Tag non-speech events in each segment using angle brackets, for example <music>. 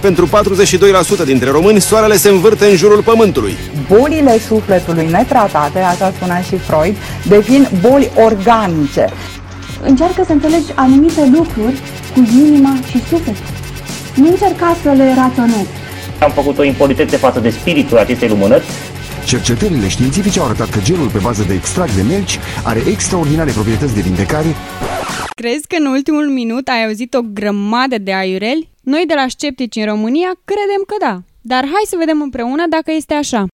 Pentru 42% dintre români, soarele se învârte în jurul pământului. Bolile sufletului netratate, așa spunea și Freud, devin boli organice. Încearcă să înțelegi anumite lucruri cu inima și sufletul. Nu încerca să le raționezi. Am făcut o impolitețe față de spiritul acestei lumânări. Cercetările științifice au arătat că gelul pe bază de extract de melci are extraordinare proprietăți de vindecare. Crezi că în ultimul minut ai auzit o grămadă de aiureli? Noi de la Sceptici în România credem că da. Dar hai să vedem împreună dacă este așa.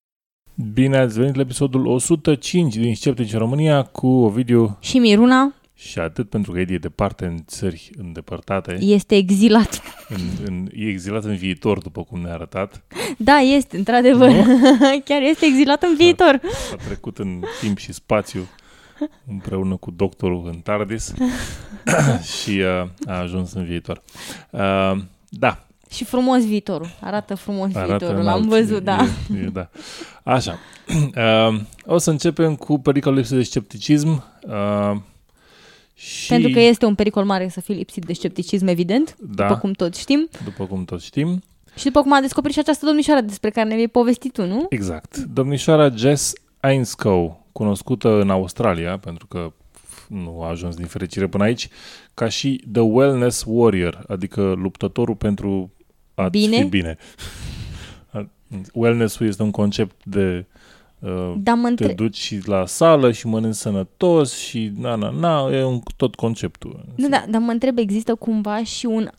Bine ați venit la episodul 105 din Sceptici în România cu Ovidiu Și Miruna și atât pentru că Edi e departe în țări îndepărtate. este exilat. În, în, e exilat în viitor, după cum ne-a arătat. Da, este, într-adevăr. <laughs> Chiar este exilat în viitor. A trecut în timp și spațiu împreună cu doctorul în TARDIS <laughs> și uh, a ajuns în viitor. Uh, da, Și frumos viitorul. Arată frumos arată viitorul. înalt. L-am văzut, da. E, e, da. Așa. <clears throat> Uh, o să începem cu pericolul lipsă de scepticism. Uh, și, Pentru că este un pericol mare să fii lipsit de scepticism, evident, Da. după cum toți știm. după cum toți știm, Și după cum a descoperit și această domnișoară despre care ne vei povesti tu, nu? Exact. Domnișoara Jess Ainscow, cunoscută în Australia, pentru că nu a ajuns din fericire până aici, ca și The Wellness Warrior, adică luptătorul pentru a Bine? fi bine. Wellness-ul este un concept de uh, Dar mă te întreb... duci și la sală și mănânci sănătos și na, na, na, e un, tot conceptul. Nu, da, dar mă întreb, există cumva și un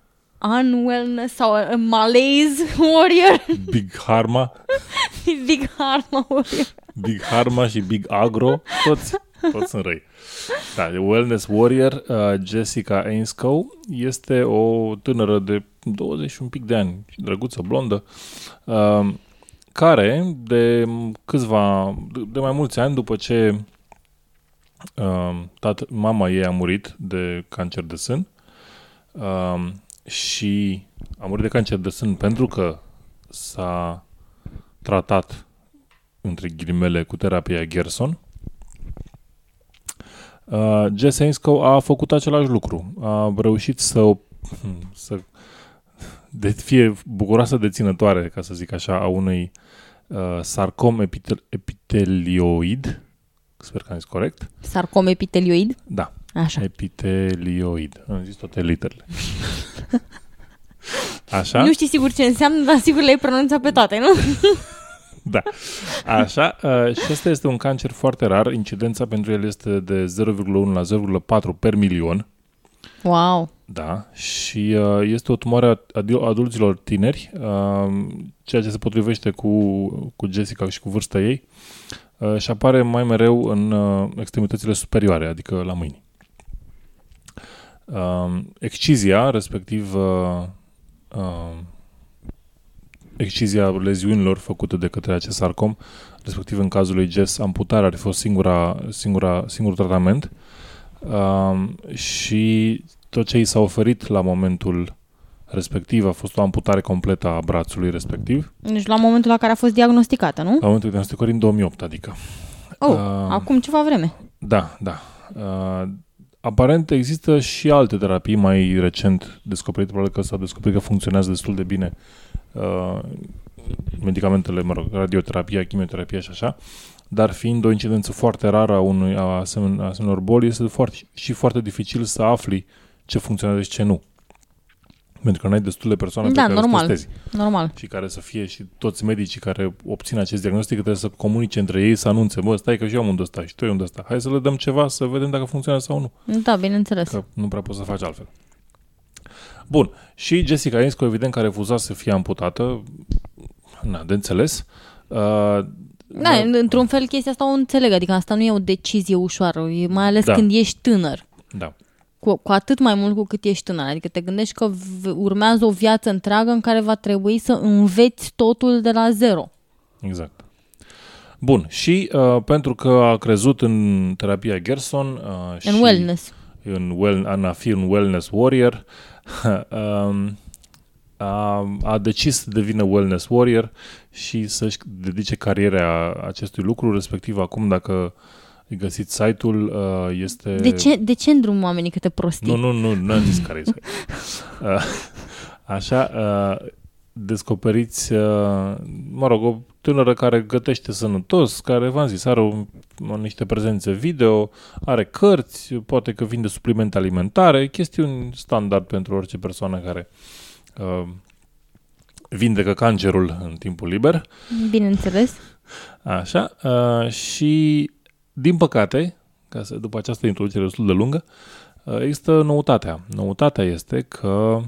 unwellness sau a malaise warrior? <laughs> Big Harma, Big Harma warrior. Big Harma și Big Agro, toți, toți sunt răi. Da, e Wellness Warrior, uh, Jessica Ainscow, este o tânără de 20 și un pic de ani, drăguță, blondă, uh, care de câțiva, de, de mai mulți ani după ce uh, tată, mama ei a murit de cancer de sân uh, și a murit de cancer de sân pentru că s-a tratat între ghilimele cu terapia Gerson, uh, Jess Ainscow a făcut același lucru. A reușit să, să de fie bucuroasă deținătoare, ca să zic așa, a unui uh, sarcom epitel- epitelioid, sper că am zis corect, Sarcom epitelioid? da, Așa. epitelioid, am zis toate literele. <laughs> Așa? Nu știi sigur ce înseamnă, dar sigur le-ai pronunțat pe toate, nu? <laughs> <laughs> Da. Așa, uh, și ăsta este un cancer foarte rar. Incidența pentru el este de 0,1 la 0,4 per milion. Wow. Da. Și uh, este o tumoare a adu- adulților tineri, uh, ceea ce se potrivește cu, cu Jessica și cu vârsta ei. Uh, și apare mai mereu în uh, extremitățile superioare, adică la mâini. Uh, excizia, respectiv uh, uh, excizia leziunilor făcute de către acest sarcom, respectiv în cazul lui Jess, amputarea ar fi fost singura, singura, singurul tratament um, și tot ce i s-a oferit la momentul respectiv a fost o amputare completă a brațului respectiv, Deci la momentul la care a fost diagnosticată, nu? la momentul de diagnosticări în 2008, adică. Oh, Uh, acum ceva vreme. Da, da. Uh, aparent există și alte terapii mai recent descoperite, probabil că s-a descoperit că funcționează destul de bine uh, medicamentele, mă rog, radioterapia, chimioterapia și așa, dar fiind o incidență foarte rară a, unui, a asemen- a asemenea boli, este foarte, și foarte dificil să afli ce funcționează și ce nu. Pentru că nu ai destule persoane Da, pe care normal. să testezi Normal. și care să fie și toți medicii care obțin acest diagnostic trebuie să comunice între ei, să anunțe, bă, stai că și eu am unde ăsta și tu ai unde ăsta. Hai să le dăm ceva să vedem dacă funcționează sau nu. Da, bineînțeles. Că nu prea poți să faci altfel. Bun. Și Jessica Ainsco, evident, că a refuzat să fie amputată, na, de înțeles. Uh, Da, într-un fel chestia asta o înțeleg, adică asta nu e o decizie ușoară, e mai ales Da. când ești tânăr. da. Cu, cu atât mai mult cu cât ești tânăr. Adică te gândești că v- urmează o viață întreagă în care va trebui să înveți totul de la zero. Exact. Bun, și uh, pentru că a crezut în terapia Gerson uh, și În wellness. în, well, în a fi un wellness warrior, um, <laughs> a, a decis să devină wellness warrior și să-și dedice cariera acestui lucru, respectiv acum dacă îi găsiți site-ul, uh, este... De ce, de ce îndrum oamenii câte prostii? Nu, nu, nu, nu am zis care este. <laughs> Uh, Așa, uh, descoperiți, uh, mă rog, o tânără care gătește sănătos, care, v-am zis, are o, o, niște prezențe video, are cărți, poate că vinde suplimente alimentare, chestiuni standard pentru orice persoană care uh, vindecă cancerul în timpul liber. Bineînțeles. Așa, uh, și din păcate, ca să, după această introducere destul de lungă, uh, există noutatea. Noutatea este că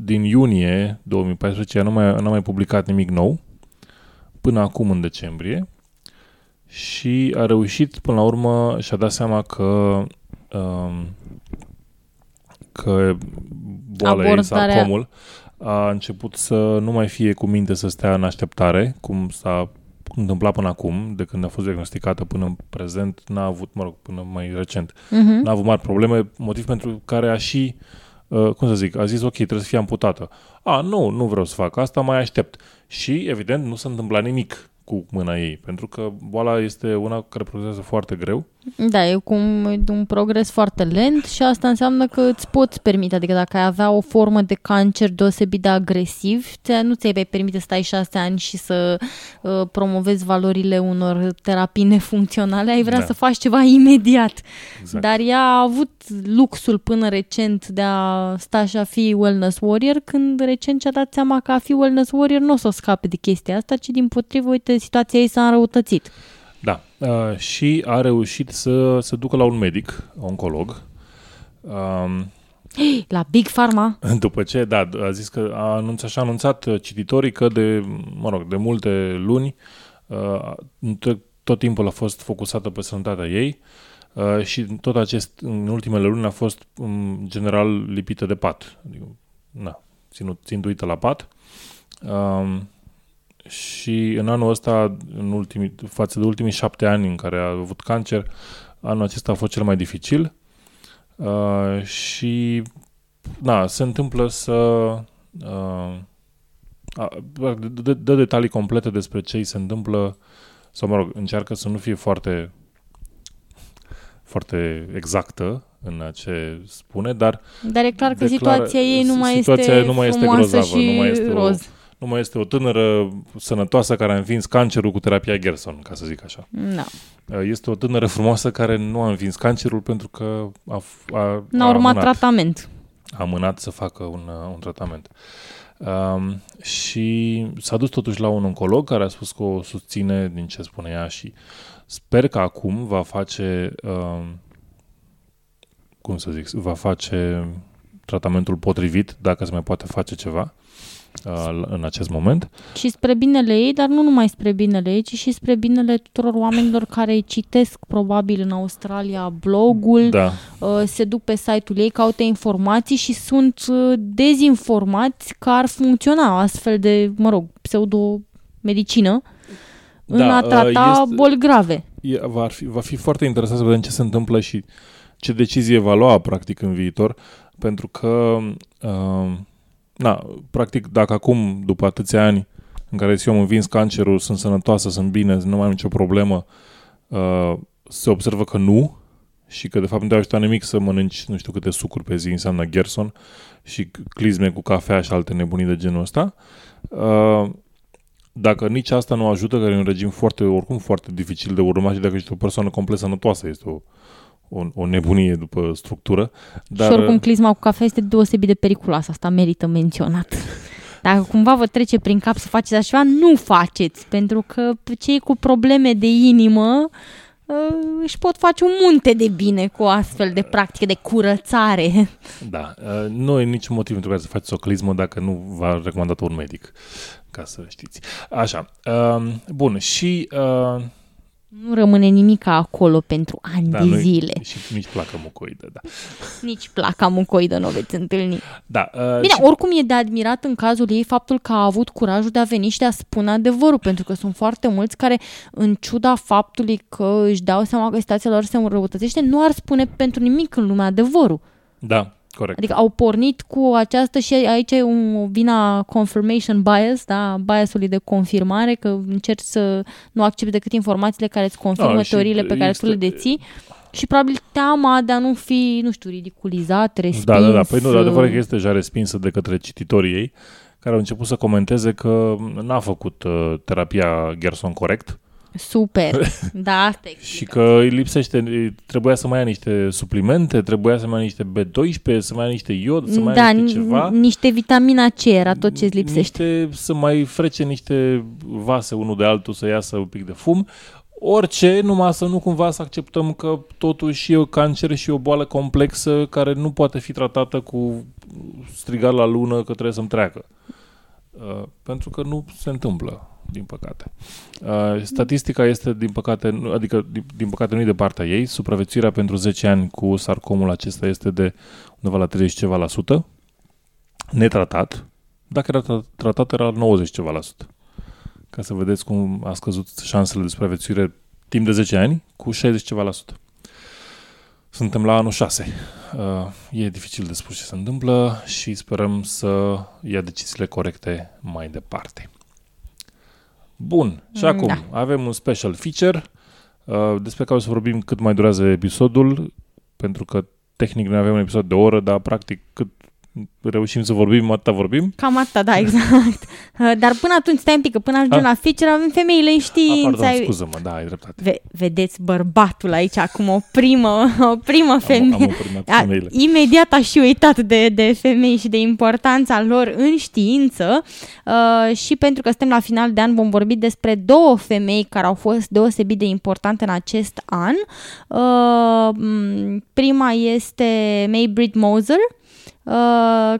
din iunie 2014 nu mai, n-a mai publicat nimic nou, până acum în decembrie, și a reușit până la urmă și-a dat seama că um, că boala ei, Abordarea- sarcomul, a început să nu mai fie cu minte să stea în așteptare, cum s-a întâmplat până acum, de când a fost diagnosticată până în prezent, n-a avut, mă rog, până mai recent, Mhm. n-a avut mari probleme, motiv pentru care a și, uh, cum să zic, a zis, ok, trebuie să fie amputată. A, nu, nu vreau să fac asta, mai aștept. Și, evident, nu s-a întâmplat nimic cu mâna ei, pentru că boala este una care progresează foarte greu. Da, e cum un progres foarte lent și asta înseamnă că îți poți permite, adică dacă ai avea o formă de cancer deosebit de agresiv, ți- nu ți-ai mai permite să stai șase ani și să uh, promovezi valorile unor terapii nefuncționale, ai vrea Da. să faci ceva imediat. Exact. Dar ea a avut luxul până recent de a sta și a fi wellness warrior, când recent și-a dat seama că a fi wellness warrior nu o să o scape de chestia asta, ci din potrivă, uite, situația ei s-a înrăutățit. Da, uh, și a reușit să se ducă la un medic, oncolog, um, <gasps> La Big Pharma, <laughs> După ce, da, a zis că a anunțat și a anunțat uh, cititorii că de, mă rog, de multe luni uh, tot, tot timpul a fost focusată pe sănătatea ei uh, și tot acest, în ultimele luni a fost în general lipită de pat. Adică, na, ținut, țintuită la pat. Um, și în anul ăsta, în ultimii, față de ultimii șapte ani în care a avut cancer, anul acesta a fost cel mai dificil. Uh, și da, se întâmplă să uh, a- dă, dă detalii complete despre ce îi se întâmplă sau, mă rog, încearcă să nu fie foarte foarte exactă în a ce spune, dar Dar e clar că declară- situația ei nu mai situația este nu mai este frumoasă grozavă, și nu mai este o- roz. Nu mai este o tânără sănătoasă care a învins cancerul cu terapia Gerson, ca să zic așa. Da. Este o tânără frumoasă care nu a învins cancerul pentru că a, a, N-a a urmat amânat tratament. a amânat să facă un, uh, un tratament. Um, și s-a dus totuși la un oncolog care a spus că o susține din ce spune ea și sper că acum va face, um, cum să zic, va face tratamentul potrivit, dacă se mai poate face ceva uh, în acest moment. Și spre binele ei, dar nu numai spre binele ei, ci și spre binele tuturor oamenilor care îi citesc probabil în Australia blogul, Da. uh, se duc pe site-ul ei, caută informații și sunt uh, dezinformați că ar funcționa astfel de, mă rog, pseudo-medicină în Da, a uh, trata este- boli grave. E, va, fi, va fi foarte interesant să vedem ce se întâmplă și ce decizie va lua, practic, în viitor, pentru că, uh, na, practic, dacă acum, după atâția ani în care eu am învins cancerul, sunt sănătoasă, sunt bine, nu mai am nicio problemă, uh, se observă că nu și că, de fapt, nu te ajută nimic să mănânci nu știu câte sucuri pe zi, înseamnă Gerson și clizme cu cafea și alte nebunii de genul ăsta. Uh, dacă nici asta nu ajută, care e un regim foarte, oricum foarte dificil de urmat și dacă ești o persoană complet sănătoasă, este o, o, o nebunie după structură. Dar, și oricum clizma cu cafea este deosebit de periculoasă, asta merită menționat. <laughs> Dacă cumva vă trece prin cap să faceți așa ceva, nu faceți, pentru că cei cu probleme de inimă uh, își pot face un munte de bine cu o astfel de practică de curățare. Da, uh, nu e niciun motiv pentru care să faceți o clismă dacă nu v-a recomandat un medic, ca să știți. Așa, uh, bun, și uh, Nu rămâne nimic acolo pentru ani Da, de nu zile. <laughs> și nici placă mucoidă, da. <laughs> Nici placa mucoidă nu o veți întâlni. Da, uh, Bine, și- oricum e de admirat în cazul ei faptul că a avut curajul de a veni și de a spune adevărul, pentru că sunt foarte mulți care, în ciuda faptului că își dau seama că situația lor se înrăutățește, nu ar spune pentru nimic în lumea adevărul. Da, corect. Adică au pornit cu această și aici e un vina confirmation bias, da, biasului de confirmare, că încerci să nu accepti decât informațiile care îți confirmă Da, și teoriile pe care tu le este- deții și probabil teama de a nu fi, nu știu, ridiculizat, respins. Da, da, da. Păi nu, dar adevărul e că este deja respinsă de către cititorii ei, care au început să comenteze că n-a făcut uh, terapia Gerson corect Super, <laughs> da, asta e. și că îi lipsește, îi trebuia să mai ia niște suplimente, trebuia să mai ia niște B12, să mai ia niște iod, să mai da, ia niște ceva. n- niște vitamina C era tot ce îți lipsește. Niște, să mai frece niște vase unul de altul să iasă un pic de fum. Orice, numai să nu cumva să acceptăm că totuși e o cancer și o boală complexă care nu poate fi tratată cu strigat la lună că trebuie să-mi treacă. Uh, pentru că nu se întâmplă, din păcate. Uh, statistica este, din păcate, nu- adică, din, din păcate nu e de partea ei. Supraviețuirea pentru 10 ani cu sarcomul acesta este de undeva la 30 ceva la sută, netratat. Dacă era tra- tratat, era la 90 ceva la sută. Ca să vedeți cum a scăzut șansele de supraviețuire timp de 10 ani cu 60 ceva la sută. Suntem la anul 6. Uh, e dificil de spus ce se întâmplă și sperăm să ia deciziile corecte mai departe. Bun, și Mm, acum da. avem un special feature uh, despre care o să vorbim cât mai durează episodul, pentru că tehnic noi avem un episod de o oră, dar practic cât reușim să vorbim, atâta vorbim. Cam atâta, da, exact. <laughs> Dar până atunci, stai un pic, că până ajungem Ah. la feature, avem femeile în Ah, știință. pardon, scuză-mă, da, ai dreptate. Ve- vedeți bărbatul aici acum, o primă, o primă Am, femeie. am oprimat A, femeile. imediat aș și uitat de, de femei și de importanța lor în știință uh, și pentru că suntem la final de an vom vorbi despre două femei care au fost deosebit de importante în acest an. Uh, m, prima este May Britt Moser, uh,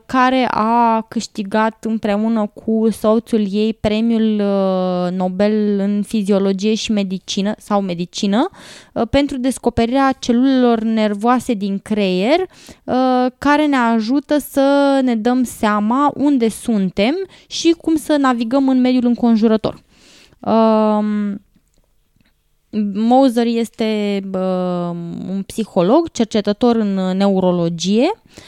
care a câștigat împreună cu soțul ei premiul uh, Nobel în fiziologie și medicină sau medicină uh, pentru descoperirea celulelor nervoase din creier uh, care ne ajută să ne dăm seama unde suntem și cum să navigăm în mediul înconjurător. Um, Moser este uh, un psiholog, cercetător în neurologie. Uh,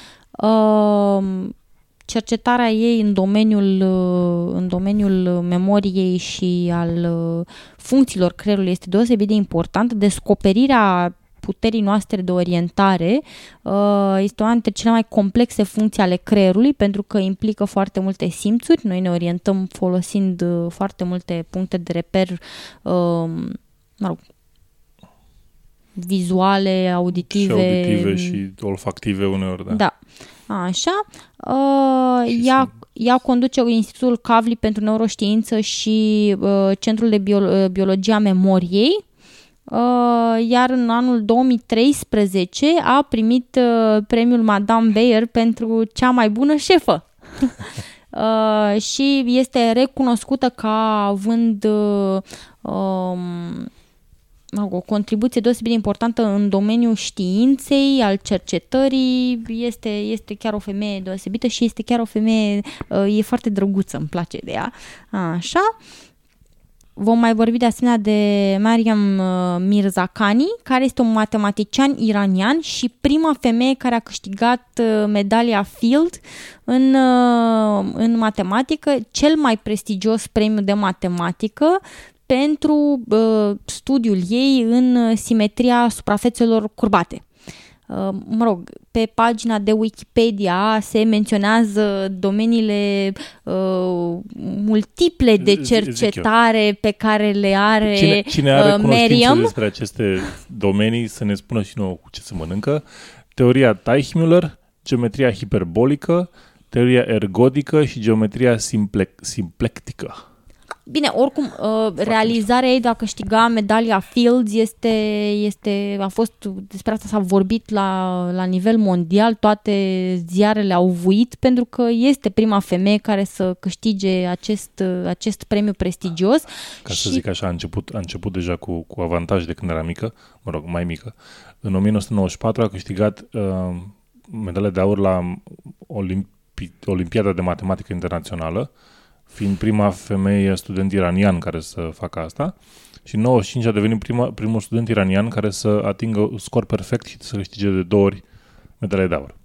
cercetarea ei în domeniul, uh, în domeniul memoriei și al uh, funcțiilor creierului este deosebit de importantă. Descoperirea puterii noastre de orientare uh, este una dintre cele mai complexe funcții ale creierului pentru că implică foarte multe simțuri. Noi ne orientăm folosind uh, foarte multe puncte de reper uh, mă rog, vizuale, auditive. Și auditive și olfactive uneori, da. Da. Așa. Uh, ea, ea conduce Institutul Cavli pentru Neuroștiință și uh, Centrul de Bio- uh, Biologie a Memoriei. Uh, iar în anul 2013 a primit uh, premiul Madame Bayer pentru cea mai bună șefă. Uh, <laughs> și este recunoscută ca având uh, um, mă rog, o contribuție deosebit de importantă în domeniul științei, al cercetării. Este, este chiar o femeie deosebită și este chiar o femeie, uh, e foarte drăguță, îmi place de ea. Așa. Vom mai vorbi de asemenea de Mariam uh, Mirzakhani, care este un matematician iranian și prima femeie care a câștigat uh, medalia Field în, uh, în matematică, cel mai prestigios premiu de matematică pentru uh, studiul ei în uh, simetria suprafețelor curbate. Uh, mă rog, pe pagina de Wikipedia se menționează domeniile uh, multiple de Zic- zic eu. cercetare pe care le are Cine, cine are uh, cunoștințe Merriam. despre aceste domenii să ne spună și nouă cu ce se mănâncă. Teoria Teichmüller, geometria hiperbolică, teoria ergodică și geometria simple- simplectică. Bine, oricum, uh, realizarea ei de a câștiga medalia Fields este, este, a fost, despre asta s-a vorbit la, la nivel mondial, toate ziarele au vuit pentru că este prima femeie care să câștige acest, acest premiu prestigios. Ca și... să zic așa, a început, a început deja cu, cu avantaj de când era mică, mă rog, mai mică. În 1994 a câștigat uh, medalia de aur la Olimpi, Olimpiada de Matematică Internațională, fiind prima femeie student iranian care să facă asta. Și în 95 a devenit prima, primul student iranian care să atingă scor perfect și să câștige de două ori medalia de aur.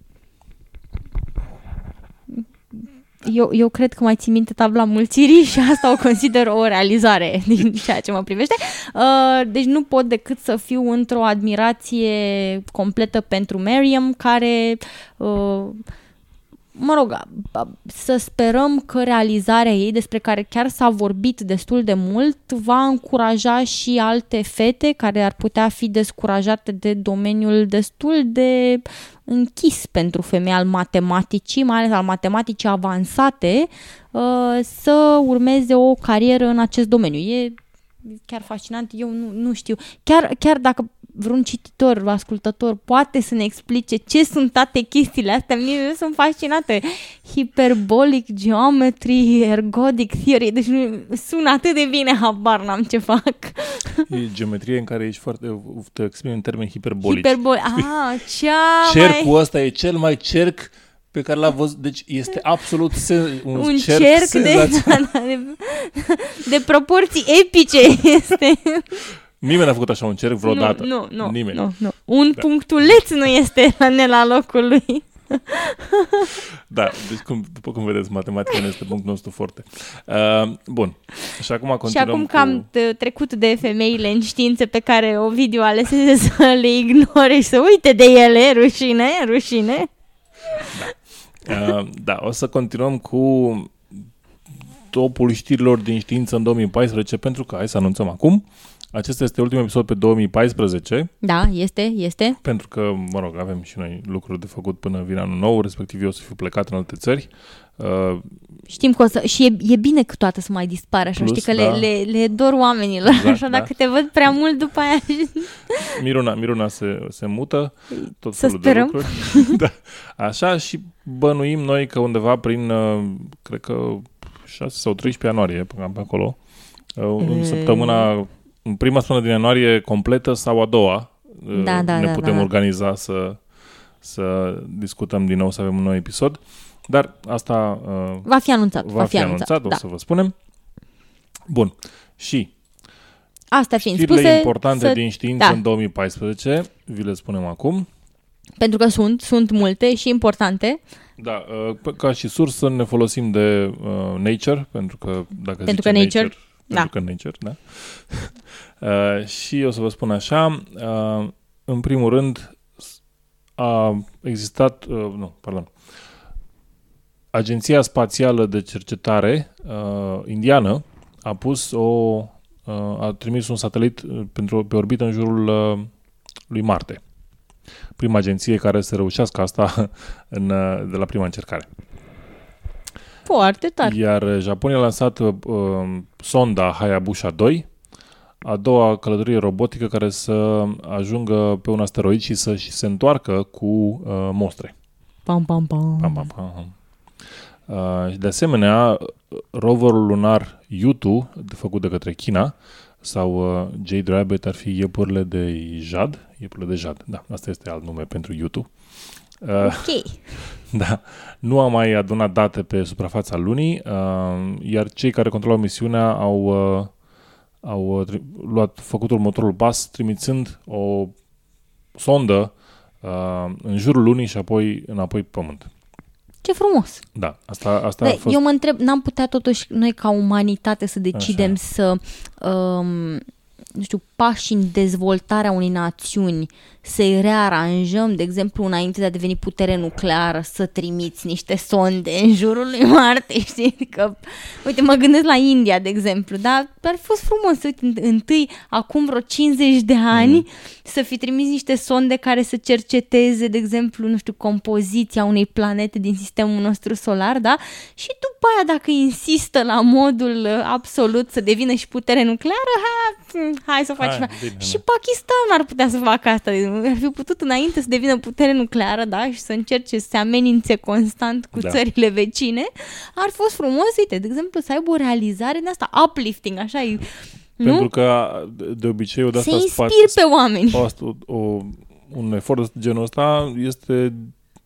Eu, eu cred că mai țin minte tabla mulțirii și asta o consider o realizare din ceea ce mă privește. Uh, deci nu pot decât să fiu într-o admirație completă pentru Miriam, care uh, mă rog, să sperăm că realizarea ei, despre care chiar s-a vorbit destul de mult, va încuraja și alte fete care ar putea fi descurajate de domeniul destul de închis pentru femei al matematicii, mai ales al matematicii avansate, uh, să urmeze o carieră în acest domeniu. E chiar fascinant, eu nu, nu știu. Chiar, chiar dacă vreun cititor, ascultător poate să ne explice ce sunt toate chestiile astea, mie sunt fascinate. Hyperbolic geometry, ergodic theory, deci sună atât de bine, habar n-am ce fac. E geometrie în care ești foarte, te exprimi în termeni hiperbolici. Hiperbolic, <laughs> ah, cea Cercul mai... ăsta e cel mai cerc pe care l-a văzut. Deci este absolut sen, un, un cerc, cerc de, de, <laughs> de proporții epice este. <laughs> Nimeni n-a făcut așa un cerc vreodată. Nu, nu, nu. Nimeni. Nu, nu. Un da. punctuleț nu este la ne la locul lui. <laughs> da, deci cum, după cum vedeți, matematica nu este punctul nostru foarte. Uh, bun. Și acum continuăm Și acum cu... că am trecut de femeile în științe pe care o video alesese <laughs> să le ignore și să uite de ele, rușine, rușine. Da. Uh, da, o să continuăm cu topul știrilor din știință în 2014, pentru că hai să anunțăm acum. Acesta este ultimul episod pe 2014. Da, este, este. Pentru că, mă rog, avem și noi lucruri de făcut până vine anul nou, respectiv eu o să fiu plecat în alte țări. Uh, Știm că o să... Și e, e bine că toate să mai dispară, așa, Plus, știi că da. le, le, le dor oamenilor, Exact, așa, da. dacă te văd prea mult după aia... <laughs> Miruna, Miruna se, se mută, tot Să felul sperăm. de lucruri. <laughs> da. Așa și bănuim noi că undeva prin, uh, cred că 6 sau 13 ianuarie, cam pe acolo, uh, în E- săptămâna, în prima săptămână din ianuarie completă sau a doua, uh, Da, da, ne da, putem da. organiza să, să discutăm din nou, să avem un nou episod. Dar asta uh, Va fi anunțat, va fi anunțat, o da. să vă spunem. Bun. Și Astea fiind știrile spuse, importante să- din știință da, în 2014, vi le spunem acum. pentru că sunt, sunt multe și importante, Da, uh, pe- ca și sursă ne folosim de uh, Nature, pentru că dacă Pentru zice că Nature, da. pentru că Nature, da. <laughs> uh, și o să vă spun așa, uh, în primul rând s- a existat, uh, nu, pardon, Agenția Spațială de Cercetare uh, indiană a pus o, uh, a trimis un satelit uh, pentru, pe orbită în jurul uh, lui Marte. Prima agenție care să reușească asta <laughs> în, uh, de la prima încercare. Foarte tare. Iar Japonia a lansat uh, uh, sonda Hayabusa 2, a doua călătorie robotică care să ajungă pe un asteroid și să și se întoarcă cu uh, mostre. Pam, pam, pam. Pam, pam, pam. Uh, și de asemenea, roverul lunar Yutu, de făcut de către China, sau uh, Jade Rabbit ar fi iepurile de jad. Iepurile de jad, da, asta este alt nume pentru Yutu. Uh, Ok. <laughs> da, nu a mai adunat date pe suprafața lunii, uh, iar cei care controlau misiunea au, uh, au uh, tri- luat, făcut următorul pas, trimițând o sondă uh, în jurul lunii și apoi înapoi pe pământ. Ce frumos. Da, asta, asta Da, a fost... Eu mă întreb, n-am putea totuși noi ca umanitate să decidem Așa. să um, nu știu, pași în dezvoltarea unei națiuni, să-i rearanjăm, de exemplu, înainte de a deveni putere nucleară, să trimiți niște sonde în jurul lui Marte, <laughs> știi? Că, uite, mă gândesc la India, de exemplu, dar ar fi fost frumos, uite, întâi, acum vreo 50 de ani, mm. Să fi trimis niște sonde care să cerceteze, de exemplu, nu știu, compoziția unei planete din sistemul nostru solar, da? Și după aia, dacă insistă la modul uh, absolut să devină și putere nucleară, ha, hai să facem. Hai, bine, și Pakistan ar putea să facă asta. Ar fi putut înainte să devină putere nucleară, da, și să încerce să se amenințe constant cu da. țările vecine. Ar fi fost frumos, uite, de exemplu, să aibă o realizare de asta, uplifting, așa e. Nu? Pentru că de obicei de asta Se inspir pe oameni. <laughs> Asta, o, un efort de genul ăsta este,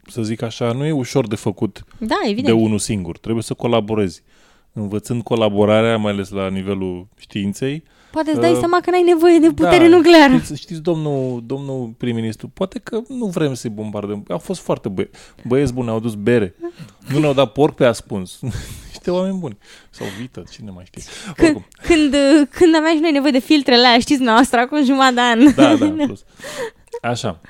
să zic așa, nu e ușor de făcut da, evident. de unul singur. Trebuie să colaborezi. Învățând colaborarea, mai ales la nivelul științei, Poate îți dai uh, seama că n-ai nevoie de putere da, nucleară. Știți, știți domnul, domnul prim-ministru, poate că nu vrem să-i bombardăm. Au fost foarte băie, băieți buni, au dus bere. Nu ne-au dat porc pe ascuns. <laughs> Niște oameni buni. Sau vită, cine mai știe. Când, când, când aveam și noi nevoie de filtrele alea, știți, noastră, acum jumătate de an. Da, da, plus. Așa.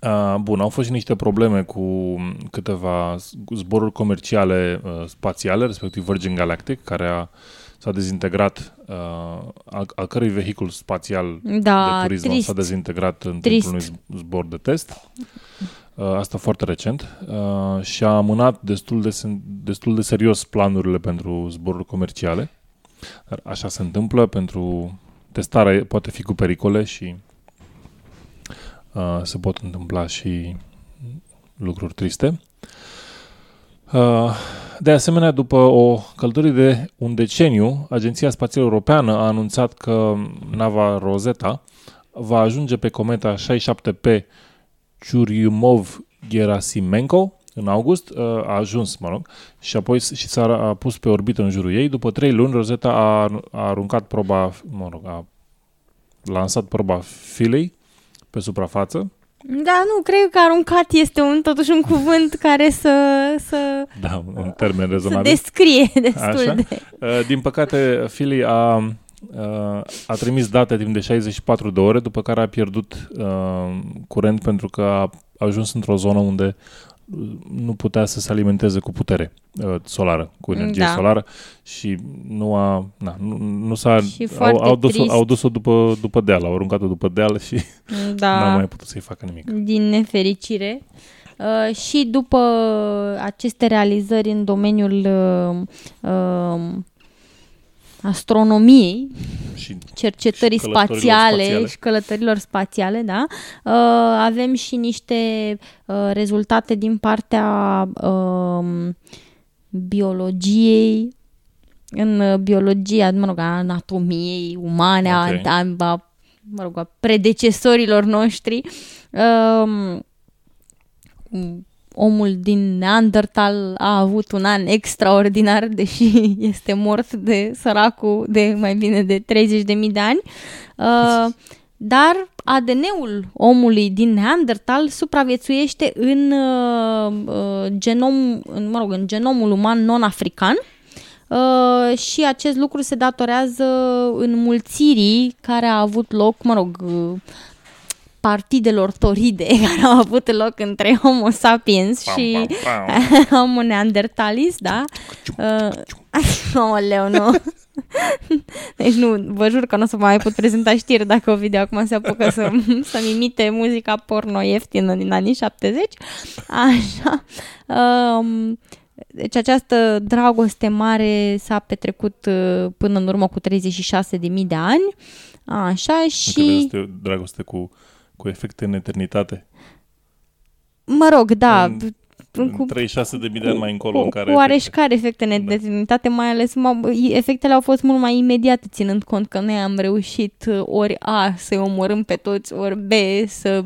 Uh, bun, au fost și niște probleme cu câteva zboruri comerciale uh, spațiale, respectiv Virgin Galactic, care a s-a dezintegrat, uh, al, al cărui vehicul spațial da, de turism trist. s-a dezintegrat în trist. timpul unui zbor de test. Uh, asta foarte recent. Uh, și a amânat destul de, destul de serios planurile pentru zboruri comerciale. Dar așa se întâmplă pentru testarea poate fi cu pericole și uh, se pot întâmpla și lucruri triste. Uh, de asemenea, după o călătorie de un deceniu, Agenția Spațială Europeană a anunțat că nava Rosetta va ajunge pe cometa 67P Churyumov-Gerasimenko în august, uh, a ajuns, mă rog, și apoi și s-a pus pe orbită în jurul ei. După trei luni, Rosetta a, a aruncat proba, mă rog, a lansat proba filei pe suprafață da, nu, cred că aruncat este un, totuși un cuvânt care să... să da, un termen rezonabil. Să descrie destul Așa. de... Uh, din păcate, Philly a, uh, a trimis date timp de 64 de ore, după care a pierdut uh, curent pentru că a ajuns într-o zonă unde nu putea să se alimenteze cu putere uh, solară, cu energie da. solară și nu a, na, nu, nu s-a, și au, au, dus-o, au dus-o după, după deal, au aruncat-o după deal și da. <laughs> n-au mai putut să-i facă nimic. Din nefericire. Uh, și după aceste realizări în domeniul uh, uh, astronomiei, și cercetării și spațiale, spațiale și călătorilor spațiale, da, uh, avem și niște uh, rezultate din partea uh, biologiei, în biologia, mă rog, a anatomiei umane, okay. a, a, mă rog, a predecesorilor noștri. Uh, omul din Neandertal a avut un an extraordinar, deși <laughs> este mort de săracul de mai bine de 30.000 de ani. Uh, dar ADN-ul omului din Neandertal supraviețuiește în uh, uh, genom, în, mă rog, în genomul uman non-african. Uh, și acest lucru se datorează înmulțirii care a avut loc, mă rog, uh, partidelor toride <laughs> care au avut loc între Homo sapiens pam, și pam, pam. <laughs> Homo neandertalis, da? Uh, <laughs> leu, nu. Deci nu, vă jur că nu o să mai pot prezenta știri dacă o video acum se apucă să, să-mi imite muzica porno ieftină din anii 70. Așa. Um, deci această dragoste mare s-a petrecut uh, până în urmă cu 36.000 de ani. Așa și... Este dragoste cu cu efecte în eternitate. Mă rog, da. În, cu, 36 de mii de ani mai încolo cu, în care... Cu oareșcare efecte în da. eternitate, mai ales efectele au fost mult mai imediate, ținând cont că noi am reușit uh, ori A să-i omorâm pe toți, ori B să...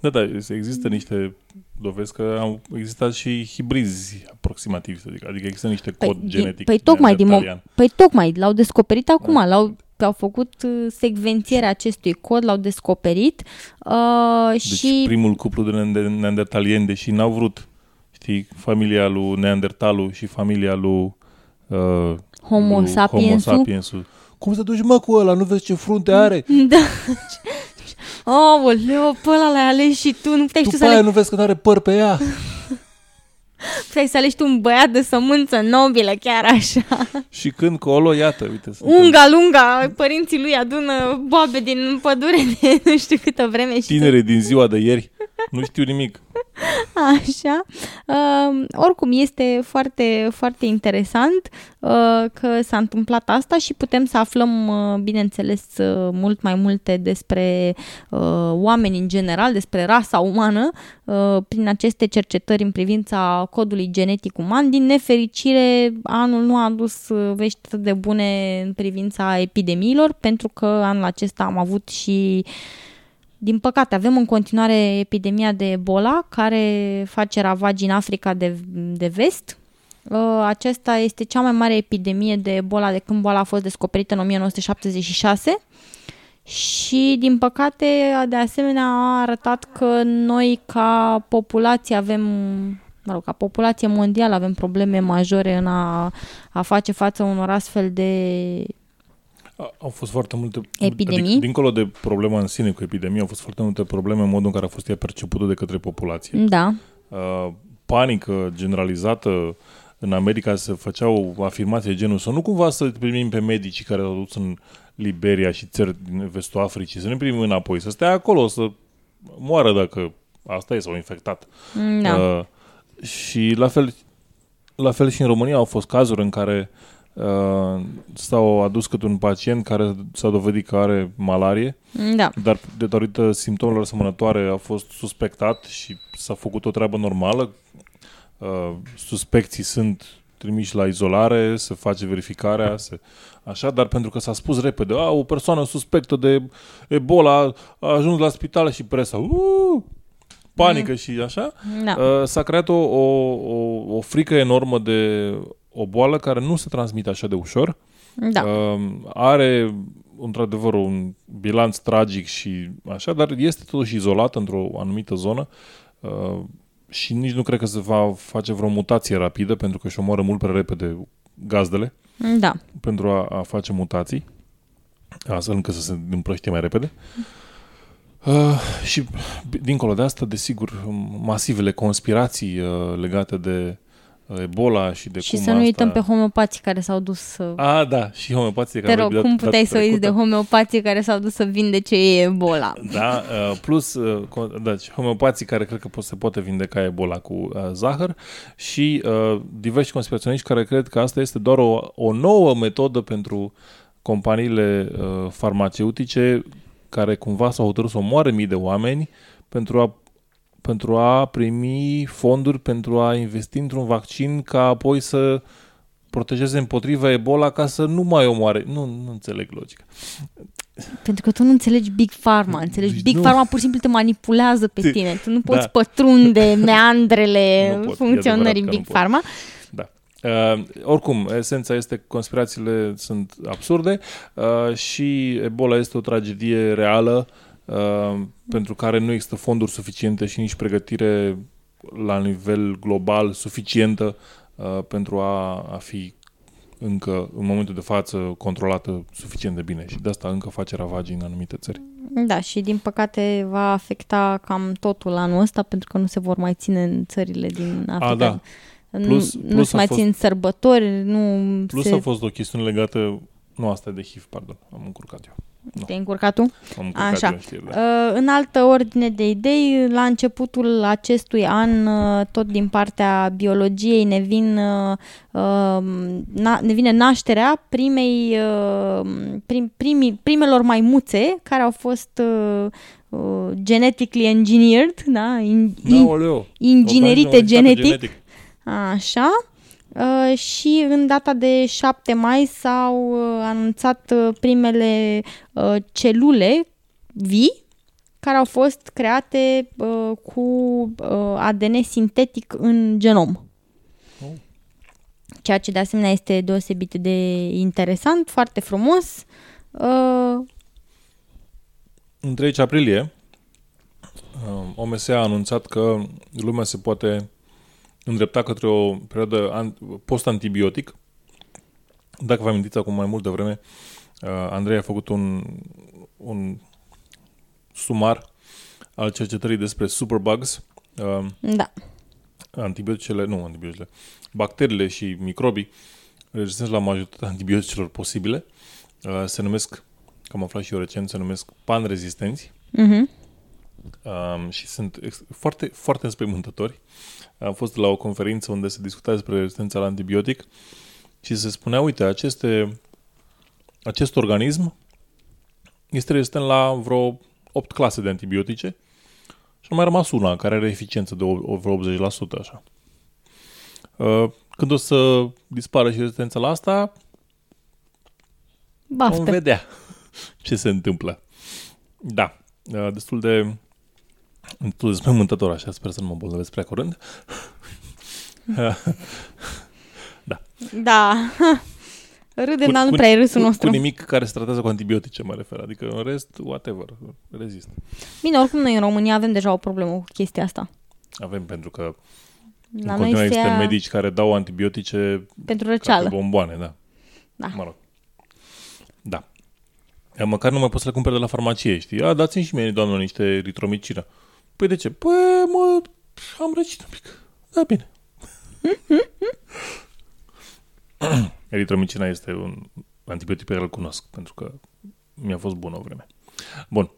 Da, da, există niște dovezi că au existat și hibrizi aproximativ, să zic. Adică există niște cod păi, genetic. Păi tocmai, din păi tocmai, l-au descoperit acum, da. l-au au făcut uh, secvențierea acestui cod, l-au descoperit uh, deci și... primul cuplu de neandertalieni, deși n-au vrut, știi, familia lui Neandertalul și familia lui uh, Homo sapiensul, Homo sapiensul cum să duci mă cu ăla, nu vezi ce frunte are? <laughs> Da. Oh, leu, pe ăla l-ai ales și tu, nu puteai și tu După să aia alegi, nu vezi că nu are păr pe ea. <laughs> <laughs> puteai să alegi tu un băiat de sămânță nobilă, chiar așa. Și când colo, iată, uite. suntem Unga lunga, părinții lui adună boabe din pădure de nu știu câtă vreme și tu- Tinere din ziua de ieri. Nu știu nimic. Așa. Uh, oricum, este foarte, foarte interesant uh, că s-a întâmplat asta și putem să aflăm, uh, bineînțeles, uh, mult mai multe despre uh, oameni în general, despre rasa umană, uh, prin aceste cercetări în privința codului genetic uman. Din nefericire, anul nu a adus uh, vești atât de bune în privința epidemiilor, pentru că anul acesta am avut și din păcate, avem în continuare epidemia de Ebola, care face ravagi în Africa de, de vest. Uh, Aceasta este cea mai mare epidemie de Ebola de când boala a fost descoperită în 1976 și, din păcate, de asemenea a arătat că noi, ca populație, avem mă rog, ca populație mondială avem probleme majore în a, a face față unor astfel de A- Au fost foarte multe... Epidemii? Adică, dincolo de problema în sine cu epidemia, au fost foarte multe probleme în modul în care a fost ea percepută de către populație. Da, Uh, panică generalizată în America se făceau afirmații de genul să nu cumva să primim pe medicii care au dus în Liberia și țări din vestul Africii, să ne primim înapoi, să stea acolo, să moară dacă asta e, s-au infectat. da. Uh, și la fel, la fel și în România au fost cazuri în care uh, s-au adus câte un pacient care s-a dovedit că are malarie, da. dar de datorită simptomelor asemănătoare a fost suspectat și s-a făcut o treabă normală. Uh, suspecții sunt trimiși la izolare, se face verificarea, se... așa, dar pentru că s-a spus repede, a, o persoană suspectă de Ebola a ajuns la spital și presa, uh, panică și așa, Da. uh, s-a creat o, o, o, o frică enormă de o boală care nu se transmite așa de ușor. Da. Uh, are într-adevăr un bilanț tragic și așa, dar este totuși izolată într-o anumită zonă uh, și nici nu cred că se va face vreo mutație rapidă pentru că își omoară mult prea repede gazdele Da. pentru a, a face mutații astfel încât să se împrăștie mai repede. Uh, și b- dincolo de asta, desigur, masivele conspirații uh, legate de uh, Ebola și de Și cum să nu asta... uităm pe homeopații care s-au dus să... A, da, și homeopație. Te rog, cum puteai să uiți de homeopații care s-au dus să vindece ei Ebola? Da, uh, plus, uh, co- deci, homeopații care cred că po- se poate vindeca Ebola cu uh, zahăr și uh, diversi conspiraționiști care cred că asta este doar o, o nouă metodă pentru companiile uh, farmaceutice care cumva s-au hotărât să omoare mii de oameni pentru a pentru a primi fonduri pentru a investi într-un vaccin ca apoi să protejeze împotriva Ebola ca să nu mai omoare. Nu, nu înțeleg logica. Pentru că tu nu înțelegi Big Pharma, înțelegi? Deci Big nu. Pharma pur și simplu te manipulează pe Te- tine. Tu nu poți da. pătrunde <laughs> meandrele Nu pot, e funcționării adevărat că Big nu pot. Pharma. Da. Uh, oricum, esența este că conspirațiile sunt absurde uh, și Ebola este o tragedie reală uh, pentru care nu există fonduri suficiente și nici pregătire la nivel global suficientă uh, pentru a, a fi încă, în momentul de față, controlată suficient de bine și de asta încă face ravagii în anumite țări. Da, și din păcate va afecta cam totul anul ăsta pentru că nu se vor mai ține în țările din Africa. da. Nu, Plus- nu plus se a mai fost- țin sărbători, nu Plus se... a fost o chestiune legată, nu asta e de HIV, pardon, am încurcat eu. Nu. Te-ai încurcat tu? Am încurcat Așa. eu în știri, da. Uh, În altă ordine de idei, la începutul acestui an, uh, tot din partea biologiei, ne, vin, uh, uh, na- ne vine nașterea primei, uh, prim, primii, primelor maimuțe care au fost uh, uh, genetically engineered, da? In, in, Aoleu, inginerite organisme genetic. genetic. Așa. Uh, și în data de 7 mai s-au uh, anunțat uh, primele uh, celule vii care au fost create uh, cu uh, ADN sintetic în genom. Ceea ce de asemenea este deosebit de interesant, foarte frumos. Uh, În 3 aprilie, uh, OMS a anunțat că lumea se poate îndrepta către o perioadă an- post-antibiotic. Dacă vă amintiți acum mai mult de vreme, Uh, Andrei a făcut un, un sumar al cercetării despre superbugs. Uh, Da. antibioticele, nu antibioticele, bacteriile și microbii rezistenți la majoritatea antibioticelor posibile. Uh, se numesc, că am aflat și eu recent, se numesc panrezistenți Mhm. Um, și sunt ex- foarte, foarte înspăimântători. Am fost la o conferință unde se discuta despre rezistența la antibiotic și se spunea, uite, aceste, acest organism este rezistent la vreo 8 clase de antibiotice și nu mai a rămas una care are eficiență de o, o vreo 80%, așa. Uh, Când o să dispară și rezistența la asta, vom Baftă. vedea <laughs> ce se întâmplă. Da, uh, destul de destul de spământător, așa, sper să nu mă bolnăvesc prea curând. <laughs> Da. Râdem, dar nu prea e râsul cu, nostru. Cu nimic care se tratează cu antibiotice, mă refer. Adică în rest, whatever, rezist. Bine, oricum noi în România avem deja o problemă cu chestia asta. Avem pentru că La în noi continuare se există ia medici care dau antibiotice pentru ca pe răceală. bomboane, da. Da. Mă rog. Da. Ea Măcar nu mai poți să le cumperi de la farmacie, știi? A, dați-mi și mie, doamnă, niște eritromicină. Păi de ce? Păi, mă, am răcit un pic. Da, bine. <coughs> Eritromicina este un antibiotic pe care îl cunosc, pentru că mi-a fost bun o vreme. Bun.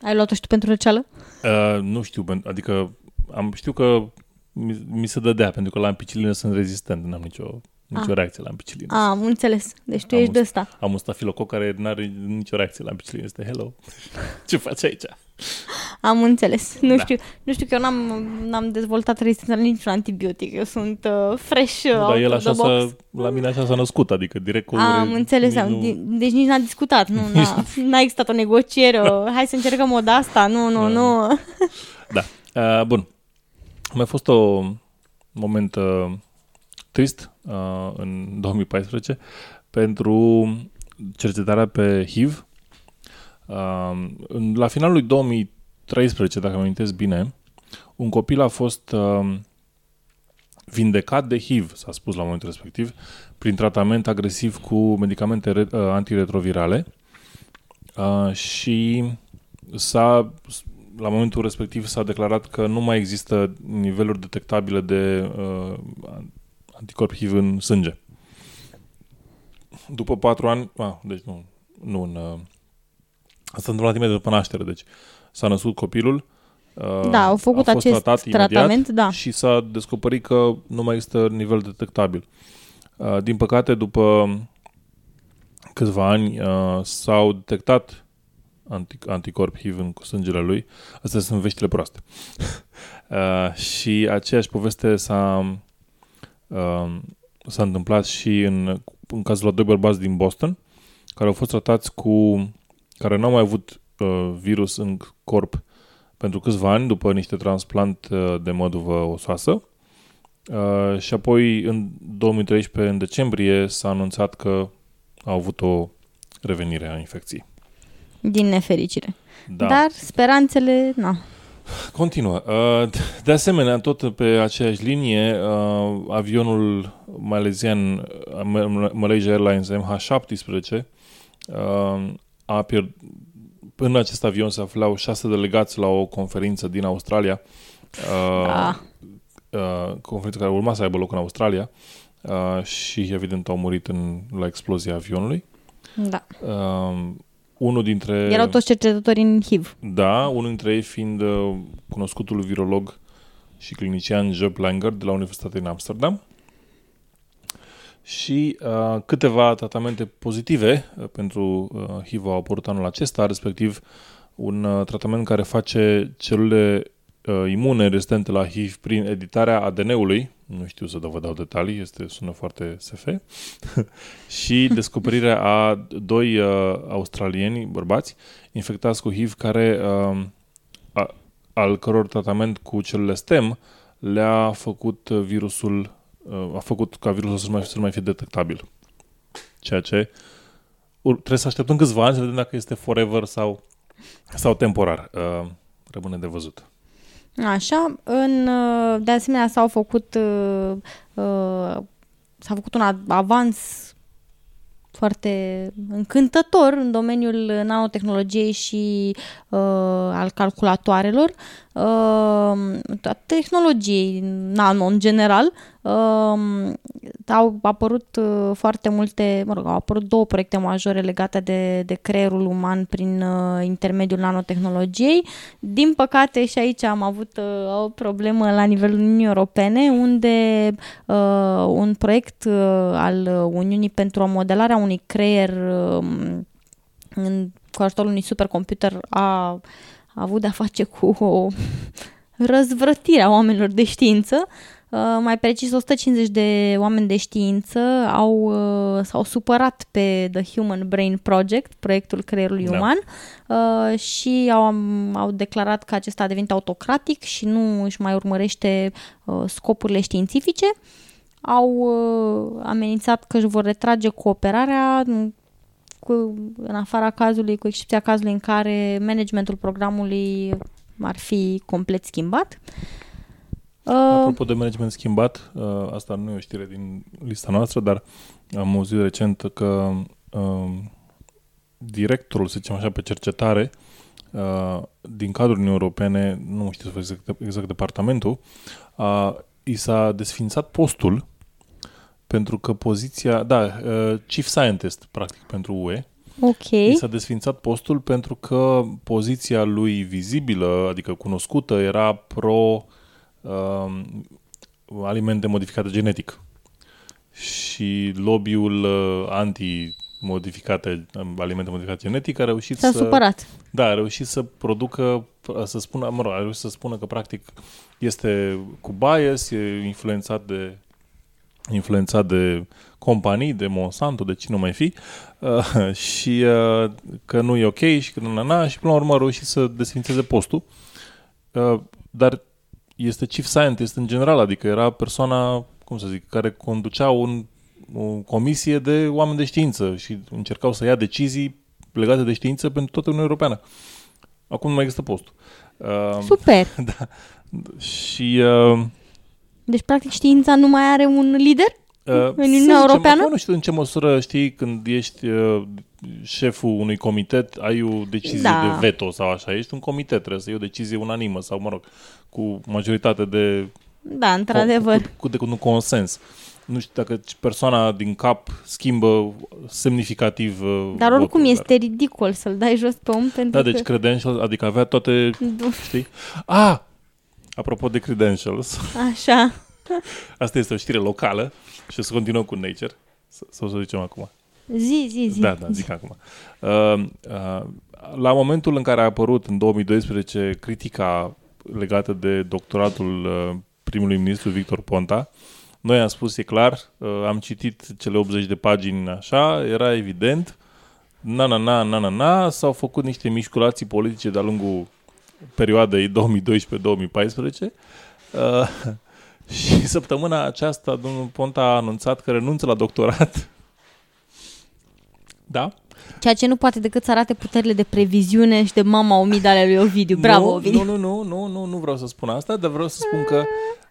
Ai luat-o și tu pentru răceală? Uh, nu știu, pen- adică am, știu că mi, mi se dădea, pentru că la ampicilină sunt rezistent, n-am nicio, nicio Ah. reacție la ampicilină. A, am înțeles. Deci tu Am ești de un- ăsta. Am un stafilococ care nu are nicio reacție la ampicilină. Este hello. Ce faci aici? Am înțeles. Nu Da. știu, nu știu că eu n-am, n-am dezvoltat rezistența la niciun antibiotic. Eu sunt uh, fresh uh, Nu, dar out el of the așa box. s-a, la mine așa s-a născut, adică direct cu... Am re- înțeles, nici am, nu- di- deci nici n-a discutat, nu, <laughs> n-a, n-a existat o negociere, o, hai să încercăm o de asta, nu, nu, nu. Da. Uh, bun. A mai fost o moment uh, trist uh, în 2014 pentru cercetarea pe HIV. Uh, în- la finalul lui 2013, dacă mă amintesc bine, un copil a fost uh, vindecat de HIV, s-a spus la momentul respectiv, prin tratament agresiv cu medicamente re- uh, antiretrovirale uh, și s-a, la momentul respectiv s-a declarat că nu mai există niveluri detectabile de uh, anticorp HIV în sânge. După patru ani, a, deci nu, nu în, uh, asta s-a întâmplat imediat după naștere, deci s-a născut copilul, uh, Da, au făcut a fost acest tratat imediat tratament, da. și s-a descoperit că nu mai există nivel detectabil. Uh, din păcate, după câțiva ani uh, s-au detectat anti- anticorp HIV în sângele lui. Astea sunt veștile proaste. <laughs> uh, și aceeași poveste s-a, uh, s-a întâmplat și în, în cazul la doi bărbați din Boston, care au fost tratați cu... care nu au mai avut uh, virus în corp pentru câțiva ani, după niște transplant uh, de măduvă osoasă. Uh, și apoi, în 2013, în decembrie, s-a anunțat că au avut o revenire a infecției. Din nefericire. Da. Dar speranțele, na. Continuă. Uh, De asemenea, tot pe aceeași linie, uh, avionul malezian uh, Ma- Malaysia Airlines MH17 uh, a pierd... În acest avion se aflau șase delegați la o conferință din Australia, uh, Ah. uh, conferință care urma să aibă loc în Australia uh, și evident au murit în, la explozia avionului. Da. Uh, unul dintre... Erau toți cercetători în HIV. Da, unul dintre ei fiind uh, cunoscutul virolog și clinician Job Langer de la Universitatea din Amsterdam și uh, câteva tratamente pozitive uh, pentru uh, HIV au apărut anul acesta, respectiv un uh, tratament care face celule uh, imune rezistente la HIV prin editarea ADN-ului, nu știu să vă dau detalii, este, sună foarte SF, <laughs> și descoperirea a doi uh, australieni, bărbați, infectați cu HIV, care, uh, a, al căror tratament cu celule STEM le-a făcut virusul, uh, a făcut ca virusul să nu mai, să nu mai fie detectabil. Ceea ce ur- trebuie să așteptăm câțiva ani să vedem dacă este forever sau, sau temporar. Uh, rămâne de văzut. Așa, în, uh, de asemenea s-au făcut uh, uh, s-a făcut un ad- avans foarte încântător în domeniul nanotehnologiei și uh, al calculatoarelor, uh, tehnologiei nano în general. Uh, au apărut uh, foarte multe, mă rog, au apărut două proiecte majore legate de, de creierul uman prin uh, intermediul nanotehnologiei. Din păcate și aici am avut uh, o problemă la nivelul Uniunii Europene, unde uh, un proiect uh, al Uniunii pentru modelarea unui creier uh, în, cu ajutorul unui supercomputer a, a avut de-a face cu o răzvrătire a oamenilor de știință. Uh, mai precis, 150 de oameni de știință au, uh, s-au supărat pe The Human Brain Project, proiectul creierului Da. uman, uh, și au, au declarat că acesta a devenit autocratic și nu își mai urmărește uh, scopurile științifice. Au uh, amenințat că își vor retrage cooperarea în- cu, în afara cazului, cu excepția cazului în care managementul programului ar fi complet schimbat. Uh, Apropo de management schimbat, uh, asta nu e o știre din lista noastră, dar am auzit recent că uh, directorul, să zicem așa, pe cercetare uh, din cadrul Uniunii Europene, nu știu exact, exact departamentul, uh, i s-a desfințat postul pentru că poziția, da, uh, chief scientist, practic, pentru UE, ok. I s-a desfințat postul pentru că poziția lui vizibilă, adică cunoscută, era pro uh, alimente modificate genetic. Și lobby-ul uh, anti-modificate, um, alimente modificate genetic a reușit S-a să... supărat. Da, a reușit să producă, să spună, mă rog, a reușit să spună că practic este cu bias, e influențat de influențat de companii, de Monsanto, de cine o mai fi, uh, <laughs> și uh, că nu e ok și că nu na, na, și până la urmă a reușit să desfințeze postul. Uh, dar este chief scientist în general, adică era persoana, cum să zic, care conducea un, o comisie de oameni de știință și încercau să ia decizii legate de știință pentru toată Uniunea Europeană. Acum nu mai există postul. Uh, Super. <laughs> da. Și uh, Deci, practic, știința nu mai are un lider? Uh, În să Uniunea zicem, Europeană? acum Nu știu în ce măsură, știi, când ești uh, șeful unui comitet, ai o decizie Da. de veto sau așa. Ești un comitet, trebuie să iei o decizie unanimă sau, mă rog, cu majoritate de... Da, într-adevăr. Cu, cu, de, cu un consens. Nu știu dacă persoana din cap schimbă semnificativ uh, Dar oricum votul, este ridicol să-l dai jos pe om pentru Da, că... deci credentials, adică avea toate, Da. <laughs> știi? Ah! Apropo de credentials, Așa. <laughs> asta este o știre locală și o să continuăm cu Nature. Să, să o să zicem acum. Zi, zi, zi. Da, da, zic acum. Uh, uh, la momentul în care a apărut în 2012 critica legată de doctoratul uh, primului ministru Victor Ponta, noi am spus, e clar, uh, am citit cele 80 de pagini așa, era evident, na, na, na, na, na, na, s-au făcut niște mișculații politice de-a lungul perioadei 2012-2014 uh, <laughs> și săptămâna aceasta domnul Ponta a anunțat că renunță la doctorat <laughs> da? Ceea ce nu poate decât să arate puterile de previziune și de mama omidă ale lui Ovidiu. Bravo, nu, Ovidiu. Nu, nu, nu, nu, nu, nu vreau să spun asta, dar vreau să spun că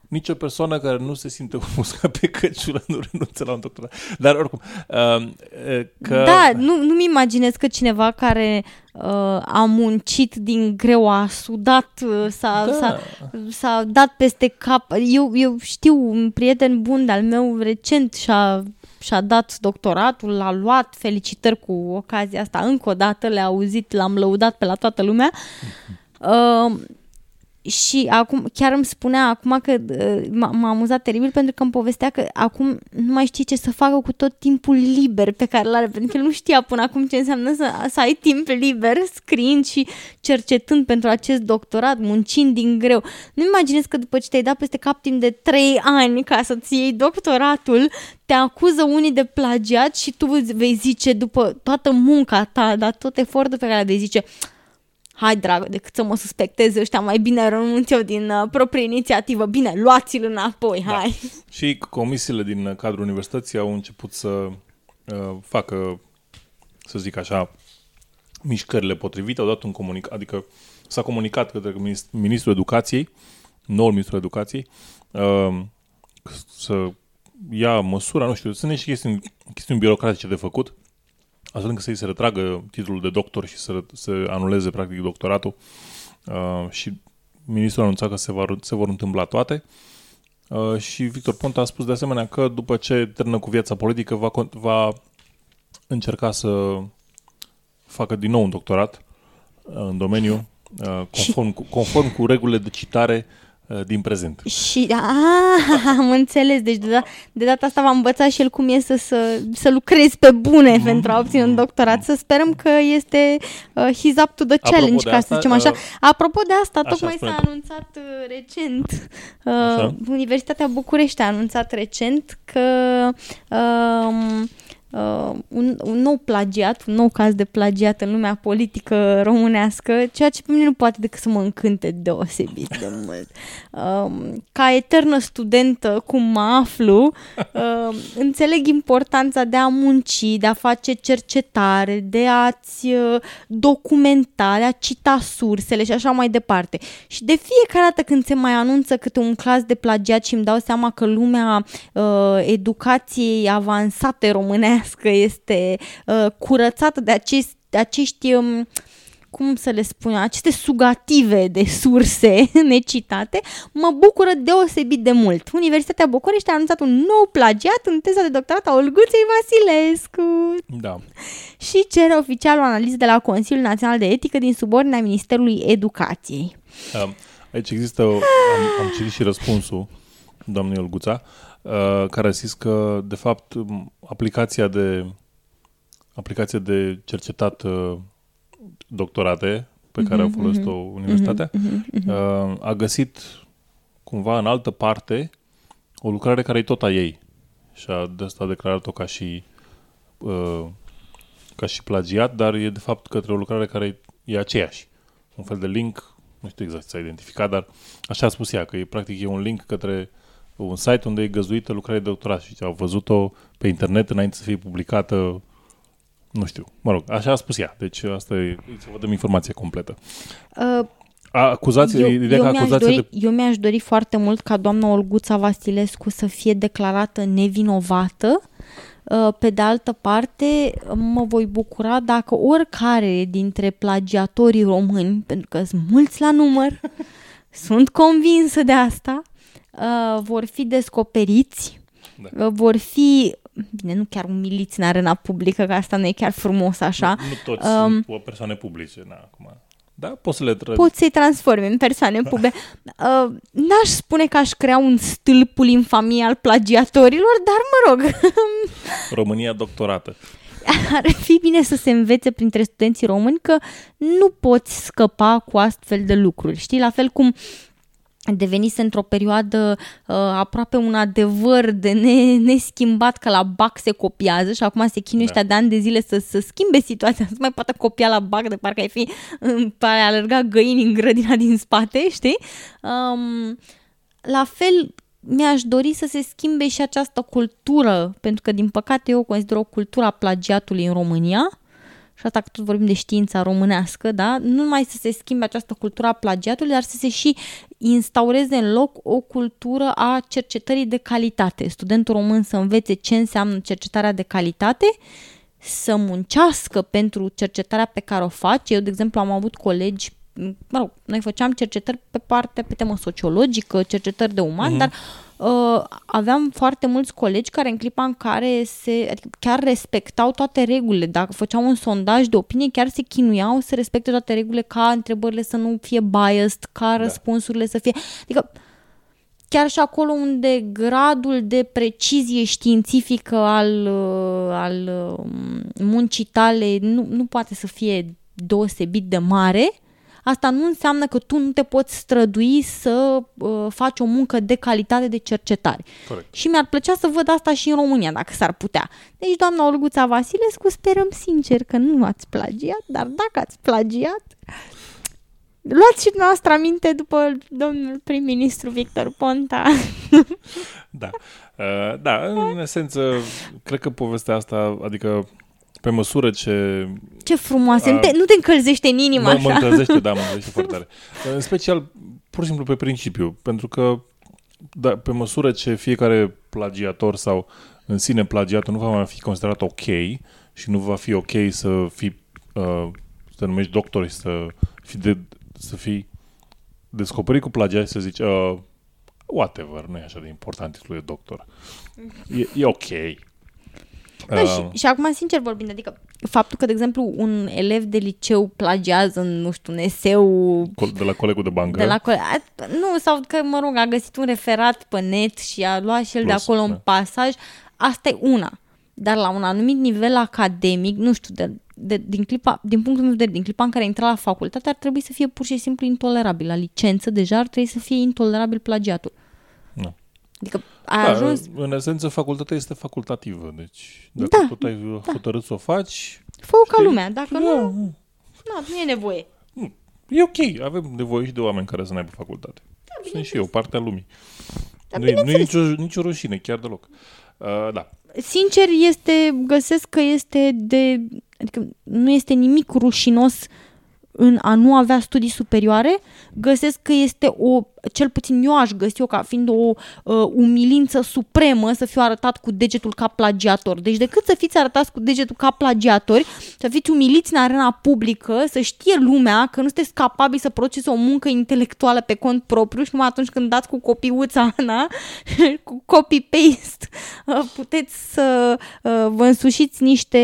nicio persoană care nu se simte cu musca <laughs> pe căciulă nu renunță la un doctorat. Dar oricum, uh, uh, că... Da, nu, nu-mi imaginez că cineva care uh, a muncit din greu, a sudat, uh, s-a, Da. s-a, s-a dat peste cap. Eu, eu știu un prieten bun de-al meu recent și-a, și-a dat doctoratul, l-a luat, felicitări cu ocazia asta, încă o dată le-a auzit, l-am lăudat pe la toată lumea. Uh, și acum, chiar îmi spunea acum că uh, m-a, m-a amuzat teribil pentru că îmi povestea că acum nu mai știe ce să facă cu tot timpul liber pe care îl are, pentru că el nu știa până acum ce înseamnă să, să ai timp liber scriind și cercetând pentru acest doctorat, muncind din greu. Nu imaginez că după ce te-ai dat peste cap timp de 3 ani ca să-ți iei doctoratul, te acuză unii de plagiat și tu îți vei zice după toată munca ta, dar tot efortul pe care vei zice hai dragă, decât să mă suspecteze ăștia, mai bine renunț eu din uh, proprie inițiativă. Bine, luați-l înapoi, hai. Și comisiile din cadrul universității au început să uh, facă, să zic așa, mișcările potrivite, au dat un comunicat, adică s-a comunicat către minist- Ministrul Educației, noul Ministrul Educației, uh, să ia măsura, nu știu, sunt niște chestiuni, chestiuni birocratice de făcut, astfel încât să-i se retragă titlul de doctor și să se anuleze practic doctoratul uh, și ministrul a anunțat că se, va, se vor întâmpla toate. Uh, și Victor Ponta a spus de asemenea că după ce termină cu viața politică va, con- va încerca să facă din nou un doctorat uh, în domeniu uh, conform, cu, conform cu regulile de citare uh, din prezent. Și, a, <laughs> am înțeles, deci de, da, de data asta v-am învățat și el cum e să, să, să lucrezi pe bune mm-hmm. pentru a obține un doctorat. Să sperăm că este uh, he's up to the challenge, ca asta, să zicem așa. uh, Apropo de asta, așa tocmai spune. s-a anunțat uh, recent, uh, Universitatea București a anunțat recent că uh, uh, un, un nou plagiat, un nou caz de plagiat în lumea politică românească, ceea ce pe mine nu poate decât să mă încânte deosebit de mult. Um, ca eternă studentă, cum mă aflu, uh, înțeleg importanța de a munci, de a face cercetare, de a-ți uh, documenta, de a cita sursele și așa mai departe. Și de fiecare dată când se mai anunță câte un caz de plagiat și îmi dau seama că lumea uh, educației avansate românească este uh, curățată de, acest, de acești... Um, cum să le spun, aceste sugative de surse <laughs> necitate, mă bucură deosebit de mult. Universitatea București a anunțat un nou plagiat în teza de doctorat a Olguței Vasilescu. Da. Și cere oficial o analiză de la Consiliul Național de Etică din subordinea Ministerului Educației. Uh, Aici există, o- am, am citit și răspunsul doamnei Olguța, uh, care a zis că, de fapt, m, aplicația de aplicația de cercetat uh, doctorate pe care Mhm, a folosit-o mhm, universitatea, mhm, mhm, uh, a găsit cumva în altă parte o lucrare care e tot a ei. Și a, de asta a declarat-o ca și uh, ca și plagiat, dar e de fapt către o lucrare care e aceeași. Un fel de link, nu știu exact ce s-a identificat, dar așa a spus ea, că e practic e un link către un site unde e găzduită lucrarea de doctorat și au văzut-o pe internet înainte să fie publicată nu știu, mă rog, așa a spus ea. Deci asta e, să vă dăm informația completă. Uh, A, acuzație, eu, ideea eu, că mi-aș acuzația dori, de... eu mi-aș dori foarte mult ca doamna Olguța Vasilescu să fie declarată nevinovată. Uh, Pe de altă parte, mă voi bucura dacă oricare dintre plagiatorii români, pentru că sunt mulți la număr, <laughs> sunt convinsă de asta, uh, vor fi descoperiți, Da. uh, vor fi, bine, nu chiar umiliți în arena publică, că asta nu e chiar frumos așa, Nu toți Um, sunt o persoane publice, na, acum. Da, poți să le tragi. poți să-i transformi în persoane publice. Uh, n-aș spune că aș crea un stâlpul infamie al plagiatorilor, dar mă rog, <laughs> România doctorată. ar fi bine să se învețe printre studenții români că nu poți scăpa cu astfel de lucruri. Știi, la fel cum devenise într-o perioadă uh, aproape un adevăr de ne, neschimbat că la BAC se copiază și acum se chinuie ăștia de ani de zile să, să schimbe situația, să mai poată copia la BAC de parcă ai fi în ai alerga găini în grădina din spate, știi? Um, la fel mi-aș dori să se schimbe și această cultură, pentru că din păcate eu consider o cultură a plagiatului în România, și asta că tot vorbim de știința românească, da? Nu numai să se schimbe această cultură a plagiatului, dar să se și instaureze în loc o cultură a cercetării de calitate. Studentul român să învețe ce înseamnă cercetarea de calitate, să muncească pentru cercetarea pe care o face. Eu, de exemplu, am avut colegi mă rog, noi făceam cercetări pe parte, pe temă sociologică, cercetări de uman, Mhm. dar uh, aveam foarte mulți colegi care în clipa în care se, adică chiar respectau toate regulile, dacă făceau un sondaj de opinie, chiar se chinuiau să respecte toate regulile, ca întrebările să nu fie biased, ca da. răspunsurile să fie, adică chiar și acolo unde gradul de precizie științifică al, uh, al uh, muncii tale nu, nu poate să fie deosebit de mare, asta nu înseamnă că tu nu te poți strădui să uh, faci o muncă de calitate de cercetare. Corect. Și mi-ar plăcea să văd asta și în România, dacă s-ar putea. Deci, doamna Olguța Vasilescu, sperăm sincer că nu ați plagiat, dar dacă ați plagiat, luați și noastră aminte după domnul prim-ministru Victor Ponta. Da. Uh, da, în esență, cred că povestea asta, adică pe măsură ce... Ce frumoasă, A, nu te, nu te încălzește în inimă mă, așa. mă încălzește, da, mă <laughs> încălzește foarte tare. În special, pur și simplu pe principiu, pentru că da, pe măsură ce fiecare plagiator sau în sine plagiatul nu va mai fi considerat ok și nu va fi ok să fii, uh, să te numești doctor și să fii, de, să fii descoperit cu plagiat și să zici uh, whatever, nu e așa de important titlul de doctor. E, e ok. Da, uh, și, și acum, sincer vorbind, adică faptul că, de exemplu, un elev de liceu plagiază, nu știu, un eseu... De la colegul de bancă. De la cole... Nu, sau că, mă rog, a găsit un referat pe net și a luat și el Plus, de acolo da. un pasaj, asta e una. Dar la un anumit nivel academic, nu știu, de, de, din, clipa, din punctul meu de vedere, din clipa în care intra la facultate, ar trebui să fie pur și simplu intolerabil. La licență deja ar trebui să fie intolerabil plagiatul. Nu. Adică a da, ajuns... În esență, facultatea este facultativă. Deci, dacă da, tot ai da. hotărât să o faci... Fă-o ca lumea. Dacă nu, nu, nu, nu e nevoie. Nu. E ok. Avem nevoie și de oameni care să n-aibă facultate. Da, Sunt și eu, partea lumii. Da, nu, e, nu e nicio, nicio rușine, chiar deloc. Uh, da. Sincer, este, găsesc că este de... Adică nu este nimic rușinos uh, în a nu avea studii superioare, găsesc că este o, cel puțin eu aș găsi-o ca fiind o uh, umilință supremă să fiu arătat cu degetul ca plagiator. Deci decât să fiți arătați cu degetul ca plagiatori, să fiți umiliți în arena publică, să știe lumea că nu sunteți capabili să produceți o muncă intelectuală pe cont propriu și numai atunci când dați cu copiuța, <laughs> na, cu copy-paste, uh, puteți să uh, vă însușiți niște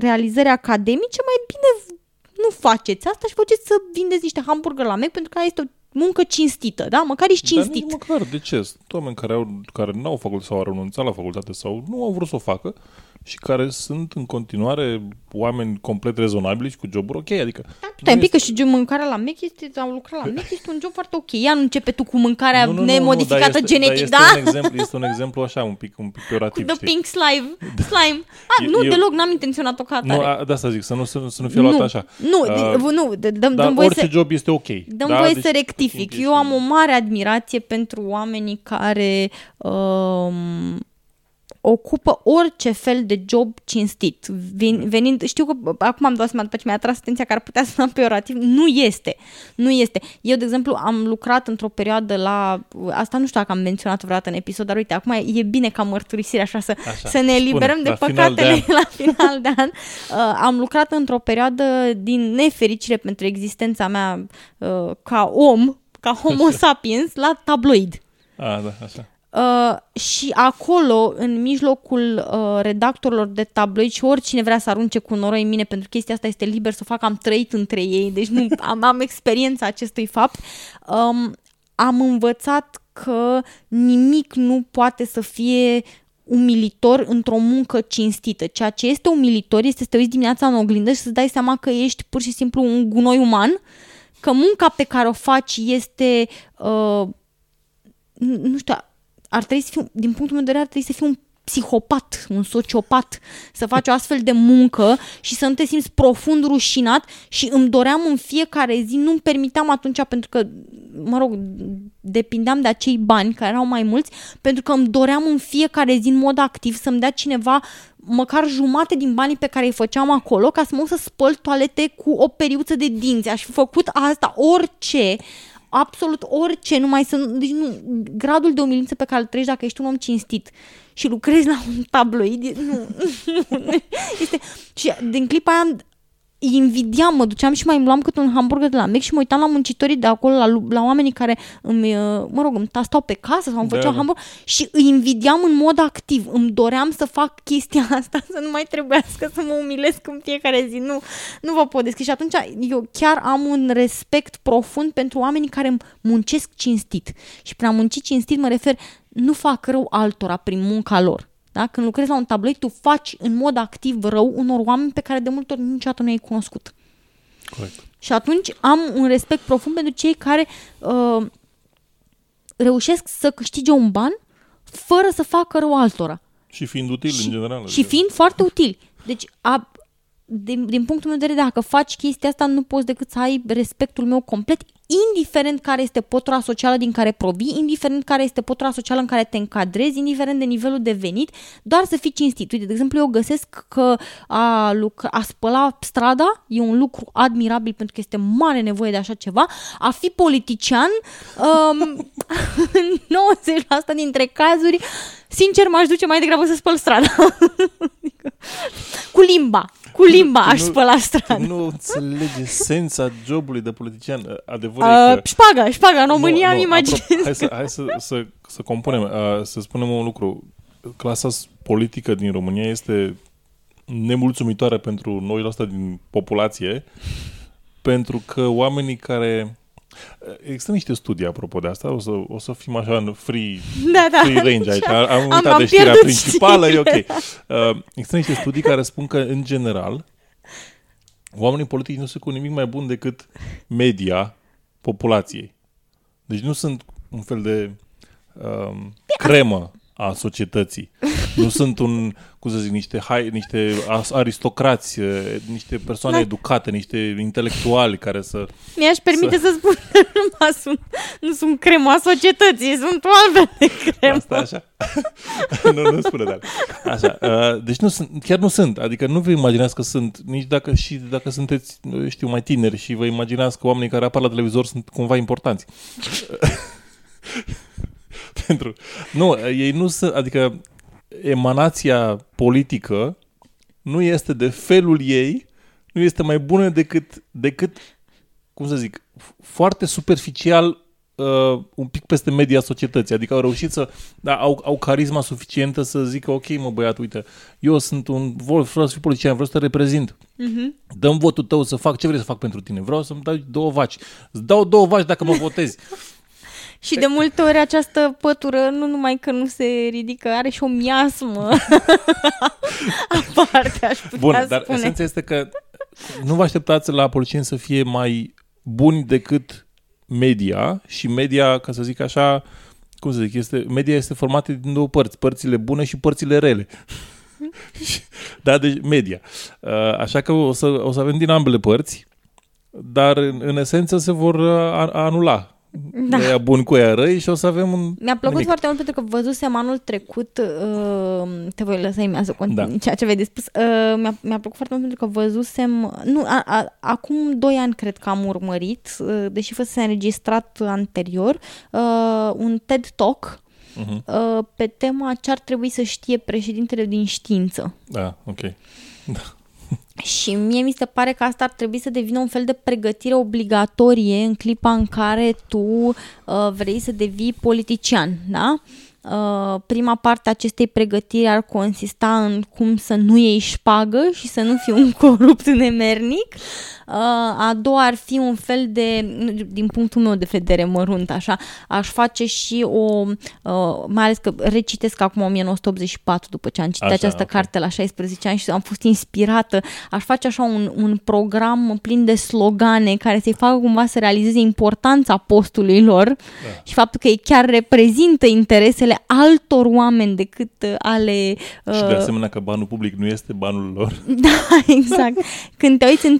realizări academice, mai bine nu faceți asta și faceți să vindeți niște hamburger la Mac pentru că este o muncă cinstită, da? Măcar ești cinstit. Dar măcar, de ce? Sunt oameni care, au, care nu au făcut sau au renunțat la facultate sau nu au vrut să o facă și care sunt în continuare oameni complet rezonabili și cu joburi ok, adică... Da, stai un pic, că și mâncarea la Mac este, au lucrat la Mac, este un job foarte ok. Ea nu începe tu cu mâncarea nu, nu, nemodificată nu, nu, genetic, da? Este un, exemplu, este un exemplu așa, un pic, un pic peorativ, Cu the știi? pink slime. <laughs> slime. A, nu, eu, deloc, n-am intenționat-o ca atare. Nu, a, de asta zic, să nu, să, să nu fie luat așa. Nu, uh, nu, dăm, dar voie orice să, job este ok. Dăm da? voie deci, să rectific. Eu am o mare admirație pentru oamenii care... Um, ocupă orice fel de job cinstit. Vin, venind, știu că acum am dat seama după ce mi-a atras atenția că ar putea suna peorativ, nu este. Nu este. Eu, de exemplu, am lucrat într-o perioadă la, asta nu știu dacă am menționat vreodată în episod, dar uite, acum e bine ca mărturisire așa să, așa, să ne eliberăm spune, de păcatele final de <laughs> la final de an. Uh, am lucrat într-o perioadă din nefericire pentru existența mea uh, ca om, ca homo sapiens, la tabloid. Ah, da, așa. Uh, și acolo, în mijlocul uh, redactorilor de tabloid și oricine vrea să arunce cu noroi în mine, pentru că chestia asta este liber să o fac, am trăit între ei, deci nu, <laughs> am, am experiența acestui fapt, um, am învățat că nimic nu poate să fie umilitor într-o muncă cinstită. Ceea ce este umilitor este să te uiți dimineața în oglindă și să-ți dai seama că ești pur și simplu un gunoi uman, că munca pe care o faci este, uh, nu știu, ar trebui să fiu, din punctul meu de vedere, ar trebui să fiu un psihopat, un sociopat, să faci o astfel de muncă și să nu te simți profund rușinat și îmi doream în fiecare zi, nu-mi permiteam atunci pentru că, mă rog, depindeam de acei bani care erau mai mulți, pentru că îmi doream în fiecare zi în mod activ să-mi dea cineva măcar jumate din banii pe care îi făceam acolo ca să mă să spăl toalete cu o periuță de dinți. Aș fi făcut asta, orice, absolut orice, numai să... Deci nu, gradul de umilință pe care îl treci dacă ești un om cinstit și lucrezi la un tabloid, <laughs> nu, este... Și din clipa aia îi invidiam, mă duceam și mai luam cât un hamburger de la Mac și mă uitam la muncitorii de acolo, la, la oamenii care îmi, uh, mă rog, îmi stau pe casă sau îmi făceau da, hamburger și îi invidiam în mod activ. Îmi doream să fac chestia <laughs> asta, să nu mai trebuiască să mă umilesc în fiecare zi. Nu, nu vă pot descrie. Și atunci eu chiar am un respect profund pentru oamenii care muncesc cinstit. Și prin a munci cinstit mă refer, nu fac rău altora prin munca lor da? Când lucrezi la un tabloid, tu faci în mod activ rău unor oameni pe care de multe ori niciodată nu ai cunoscut. Corect. Și atunci am un respect profund pentru cei care uh, reușesc să câștige un ban fără să facă rău altora. Și fiind util și, în general. Și fiind foarte util. Deci, a, din, din punctul meu de vedere, dacă faci chestia asta, nu poți decât să ai respectul meu complet, indiferent care este potura socială din care provii, indiferent care este potura socială în care te încadrezi, indiferent de nivelul de venit, doar să fii cinstit. Uite, de exemplu, eu găsesc că a, lucra, a spăla strada e un lucru admirabil pentru că este mare nevoie de așa ceva. A fi politician, um, <laughs> în 90% dintre cazuri, sincer, m-aș duce mai degrabă să spăl strada. <laughs> Cu limba. Cu limba aș nu- spăla Tu stradă. nu înțelege sensa jobului de politician. Adevărul e Uh, că... șpaga, șpaga. În România Nu, îmi nu, imaginez. apropo, Hai, să, hai să, să, să compunem, uh, să spunem un lucru. Clasa s- politică din România este nemulțumitoare pentru noi ăsta din populație, pentru că oamenii care... Există niște studii apropo de asta, o să, o să fim așa în free, <laughs> Da, da. free range aici. Am, am Am- uitat am de știrea pierdut principală, e ok. știrile. Uh, există niște studii care spun că, în general, oamenii politici nu sunt cu nimic mai bun decât media populației. Deci nu sunt un fel de um, cremă a societății. Nu sunt un, cum să zic, niște, hai, niște as- aristocrați, eh, niște persoane Da. educate, niște intelectuali care să... Mi-aș permite să, spun că <laughs> nu, sunt, nu sunt crema societății, sunt o altfel de cremă. Asta așa? <laughs> nu, nu spune dar. Așa. Uh, deci nu sunt, chiar nu sunt. Adică nu vă imaginați că sunt, nici dacă și dacă sunteți, nu știu, mai tineri și vă imaginați că oamenii care apar la televizor sunt cumva importanți. <laughs> Pentru... Nu, ei nu sunt, adică emanația politică nu este de felul ei, nu este mai bună decât, decât cum să zic, f- foarte superficial uh, un pic peste media societății. Adică au reușit să, da, au, au carisma suficientă să zică, ok, mă băiat, uite, eu sunt un, vreau să fiu politician, vreau să te reprezint. Mhm. Dăm votul tău să fac ce vrei să fac pentru tine. Vreau să-mi dai două vaci. Îți dau două vaci dacă mă votezi. <laughs> Și de multe ori această pătură nu numai că nu se ridică, are și o miasmă <laughs> aparte, aș putea Bun, dar spune. esența este că nu vă așteptați la politicieni să fie mai buni decât media și media, ca să zic așa, cum să zic, este, media este formată din două părți, părțile bune și părțile rele. Și- <laughs> da, deci media. Uh, Așa că o să, o să avem din ambele părți, dar în, în esență se vor uh, a- anula. Da. Da. Aia buni cu aia răi și o să avem un Mi-a plăcut nimic. foarte mult pentru că văzusem anul trecut, uh, te voi lăsa imediat să continui Da. ceea ce vei de spus, uh, mi-a, mi-a plăcut foarte mult pentru că văzusem, nu, a, a, acum doi ani cred că am urmărit, uh, deși fusese înregistrat anterior, uh, un TED Talk Mhm. uh, pe tema ce ar trebui să știe președintele din știință. Da, ok. Și mie mi se pare că asta ar trebui să devină un fel de pregătire obligatorie în clipa în care tu uh, vrei să devii politician, da? Uh, prima parte a acestei pregătiri ar consista în cum să nu iei șpagă și să nu fii un <laughs> corupt nemernic. Uh, a doua ar fi un fel de, din punctul meu de vedere mărunt, așa, aș face și o, uh, mai ales că recitesc acum 1984 după ce am citit Așa, această ok. carte la 16 ani și am fost inspirată. Aș face așa un, un program plin de slogane care să-i facă cumva să realizeze importanța postului lor da. și faptul că ei chiar reprezintă interesele altor oameni decât uh, ale... Și de asemenea că banul public nu este banul lor. <laughs> Da, exact. <laughs> Când te uiți în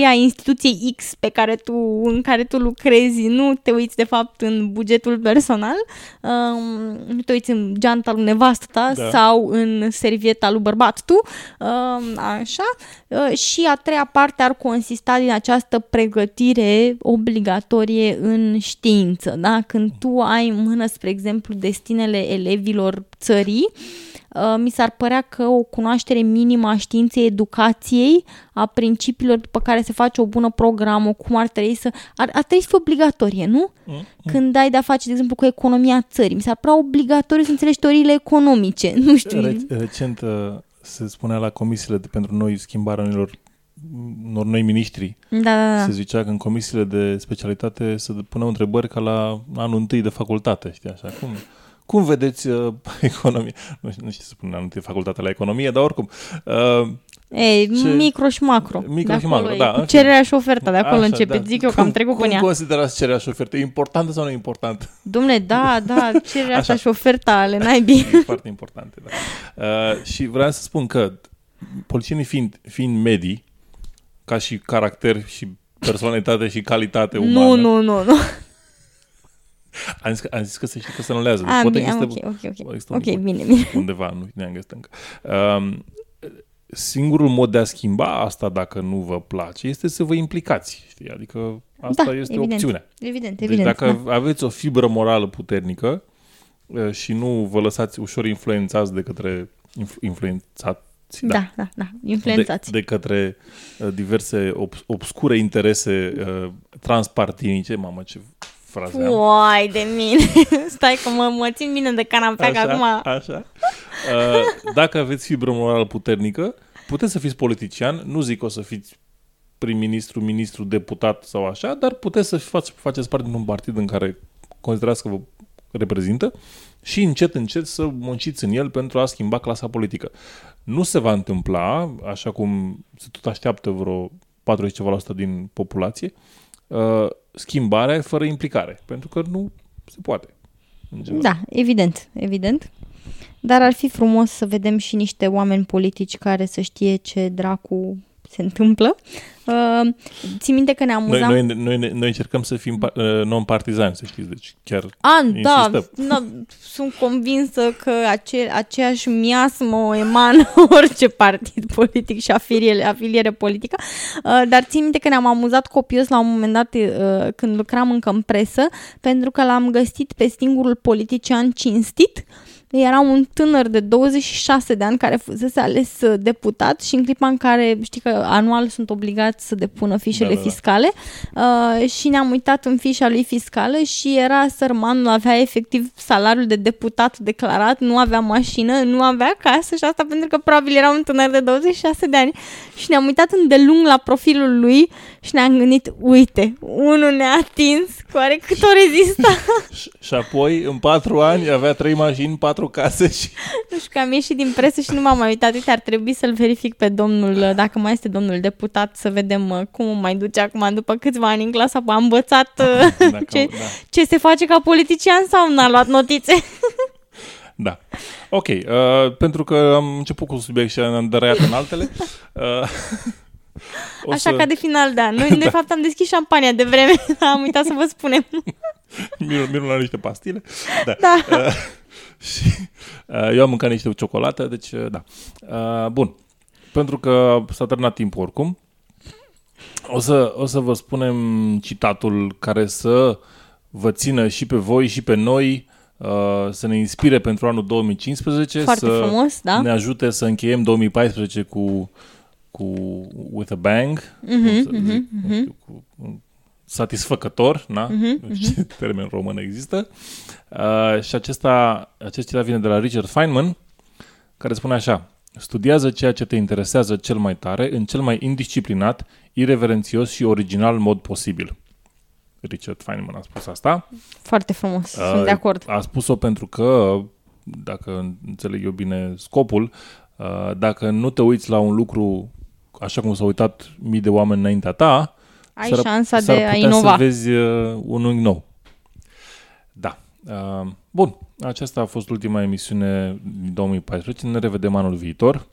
trezoreria instituției X pe care tu, în care tu lucrezi, nu te uiți de fapt în bugetul personal, um, nu te uiți în geanta lui nevastă ta Da. sau în servieta lui bărbat tu, um, așa. Uh, și a treia parte ar consista din această pregătire obligatorie în știință, da? Când tu ai în mână, spre exemplu, destinele elevilor țării, Uh, mi s-ar părea că o cunoaștere minimă a științei educației, a principiilor după care se face o bună programă, cum ar trebui să... Ar, ar trebui să fie obligatorie, nu? Mm. Când ai de-a face, de exemplu, cu economia țării. Mi s-ar părea obligatoriu să înțelegi teoriile economice. <laughs> Nu știu. Re- recent uh, se spunea la comisiile de, pentru noi schimbarea unor, unor noi miniștri. Da, da, da. Se zicea că în comisiile de specialitate se puneau întrebări ca la anul întâi de facultate, știi așa. Cum, cum vedeți uh, <laughs> economia? Nu știu, nu știu să spun anul întâi de facultate la economie, dar oricum. Uh, Ei, Ce- micro și macro. Micro de și acolo macro, e. da, Cu în fine. cererea și oferta, de acolo Așa, începe. da. Zic eu că Cum- am trecut cum până ea. considerați cererea și ofertă? Importantă sau nu importantă? Dom'le, da, da, <laughs> cererea asta Așa. și oferta ale naibii. E foarte importante, da. Uh, și vreau să spun că polițienii fiind, fiind medii, ca și caracter și personalitate și calitate umană, Nu, nu, nu, nu. <laughs> Am zis, că, am zis că se știe că se anulează. Ah, Poate bine, există- ok, ok, ok. există Ok, un- bine, bine. <laughs> Undeva, nu ne-am găsit încă. Um, singurul mod de a schimba asta, dacă nu vă place, este să vă implicați. Știi? Adică asta Da, este evident. opțiunea. Evident, deci evident, dacă da. <laughs> aveți o fibră morală puternică uh, și nu vă lăsați ușor influențați de către influ- influențat Da, da, da, influențați. De, de către uh, diverse ob- obscure interese uh, transpartinice. Mamă, ce frază am. Uai de mine. <laughs> Stai că mă, mă țin bine de canapea, că Așa, acum... așa. Uh, dacă aveți fibră morală puternică, puteți să fiți politician, nu zic o să fiți prim-ministru, ministru, deputat sau așa, dar puteți să faci, faceți parte din un partid în care considerați că vă reprezintă și încet, încet să munciți în el pentru a schimba clasa politică. Nu se va întâmpla, așa cum se tot așteaptă vreo 40 ceva la sută din populație, uh, schimbarea fără implicare, pentru că nu se poate. în general. Da, evident, evident. Dar ar fi frumos să vedem și niște oameni politici care să știe ce dracu se întâmplă. Uh, țin minte că ne Noi, amuzam... noi, noi, noi, noi încercăm să fim pa- uh, non-partizani, să știți, deci chiar A, da, insistăm. da, sunt convinsă că ace, aceeași miasmă o emană <laughs> orice partid politic și afiliere, afiliere politică, uh, dar țin minte că ne-am amuzat copios la un moment dat uh, când lucram încă în presă, pentru că l-am găsit pe singurul politician cinstit, era un tânăr de 26 de ani care fusese ales uh, deputat și în clipa în care, știi că anual sunt obligați să depună fișele Da, da, da. fiscale uh, și ne-am uitat în fișa lui fiscală și era sărmanul, avea efectiv salariul de deputat declarat, nu avea mașină, nu avea casă și asta pentru că probabil era un tânăr de 26 de ani și ne-am uitat îndelung la profilul lui și ne-am gândit, uite, unul ne-a atins, cu oare cât o rezista? <laughs> Și apoi, în patru ani, avea trei mașini, patru case și... Nu știu că am ieșit din presă și nu m-am mai uitat. Uite, ar trebui să-l verific pe domnul, <laughs> dacă mai este domnul deputat, să vedem uh, cum o mai duce acum după câțiva ani în clasa. A învățat <laughs> uh, Dacă- <laughs> ce, da. ce se face ca politician sau n-a luat notițe. Da. Ok, uh, pentru că am început cu un subiect și am dărăiat în altele. Uh, o Așa să... ca de final de an. Noi, de fapt, am deschis șampania de vreme. am uitat să vă spunem. Mirul, mirul la niște pastile. Da. Da. Uh, și uh, eu am mâncat niște ciocolată, deci uh, da. Uh, bun. Pentru că s-a terminat timpul oricum, o să, o să vă spunem citatul care să vă țină și pe voi și pe noi uh, să ne inspire pentru anul 2015, Foarte să frumos, da. ne ajute să încheiem 2014 cu, cu with a bang, Mhm, cum să mhm, zic, nu mhm. știu, cu, satisfăcător, na? Mhm, Nu știu ce termen român există. Uh, și acesta, acest citat vine de la Richard Feynman, care spune așa, studiază ceea ce te interesează cel mai tare, în cel mai indisciplinat, ireverențios și original mod posibil. Richard Feynman a spus asta. Foarte frumos. Sunt Uh, de acord. A spus-o pentru că, dacă înțeleg eu bine scopul, uh, dacă nu te uiți la un lucru așa cum s-au uitat mii de oameni înaintea ta, Ai s-ar- șansa s-ar de a putea inova. să vezi uh, un unghi nou. Da. Uh, Bun, aceasta a fost ultima emisiune din 2014. Ne revedem anul viitor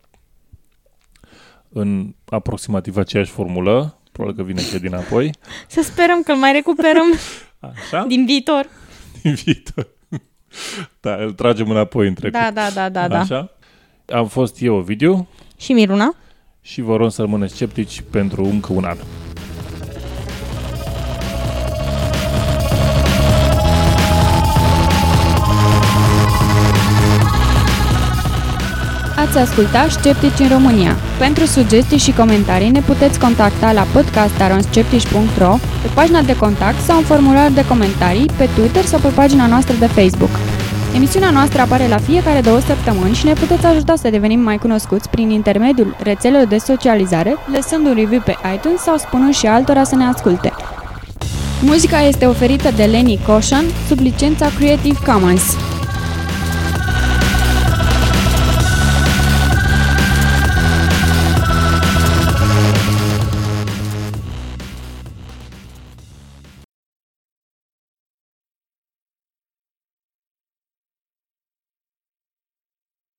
în aproximativ aceeași formulă. Probabil că vine chiar din apoi. <laughs> Să sperăm că îl mai recuperăm <laughs> Așa? din viitor. <laughs> Din viitor. Da, îl tragem înapoi în trecut. Da, da, da, da, da. Așa? Am fost eu, Ovidiu, Și Miruna? și vă rog să rămâneți sceptici pentru încă un an. Ați ascultat Sceptici în România. Pentru sugestii și comentarii ne puteți contacta la podcastaronskeptici.ro, pe pagina de contact sau în formular de comentarii, pe Twitter sau pe pagina noastră de Facebook. Emisiunea noastră apare la fiecare două săptămâni și ne puteți ajuta să devenim mai cunoscuți prin intermediul rețelelor de socializare, lăsând un review pe iTunes sau spunând și altora să ne asculte. Muzica este oferită de Lenny Koshan sub licența Creative Commons.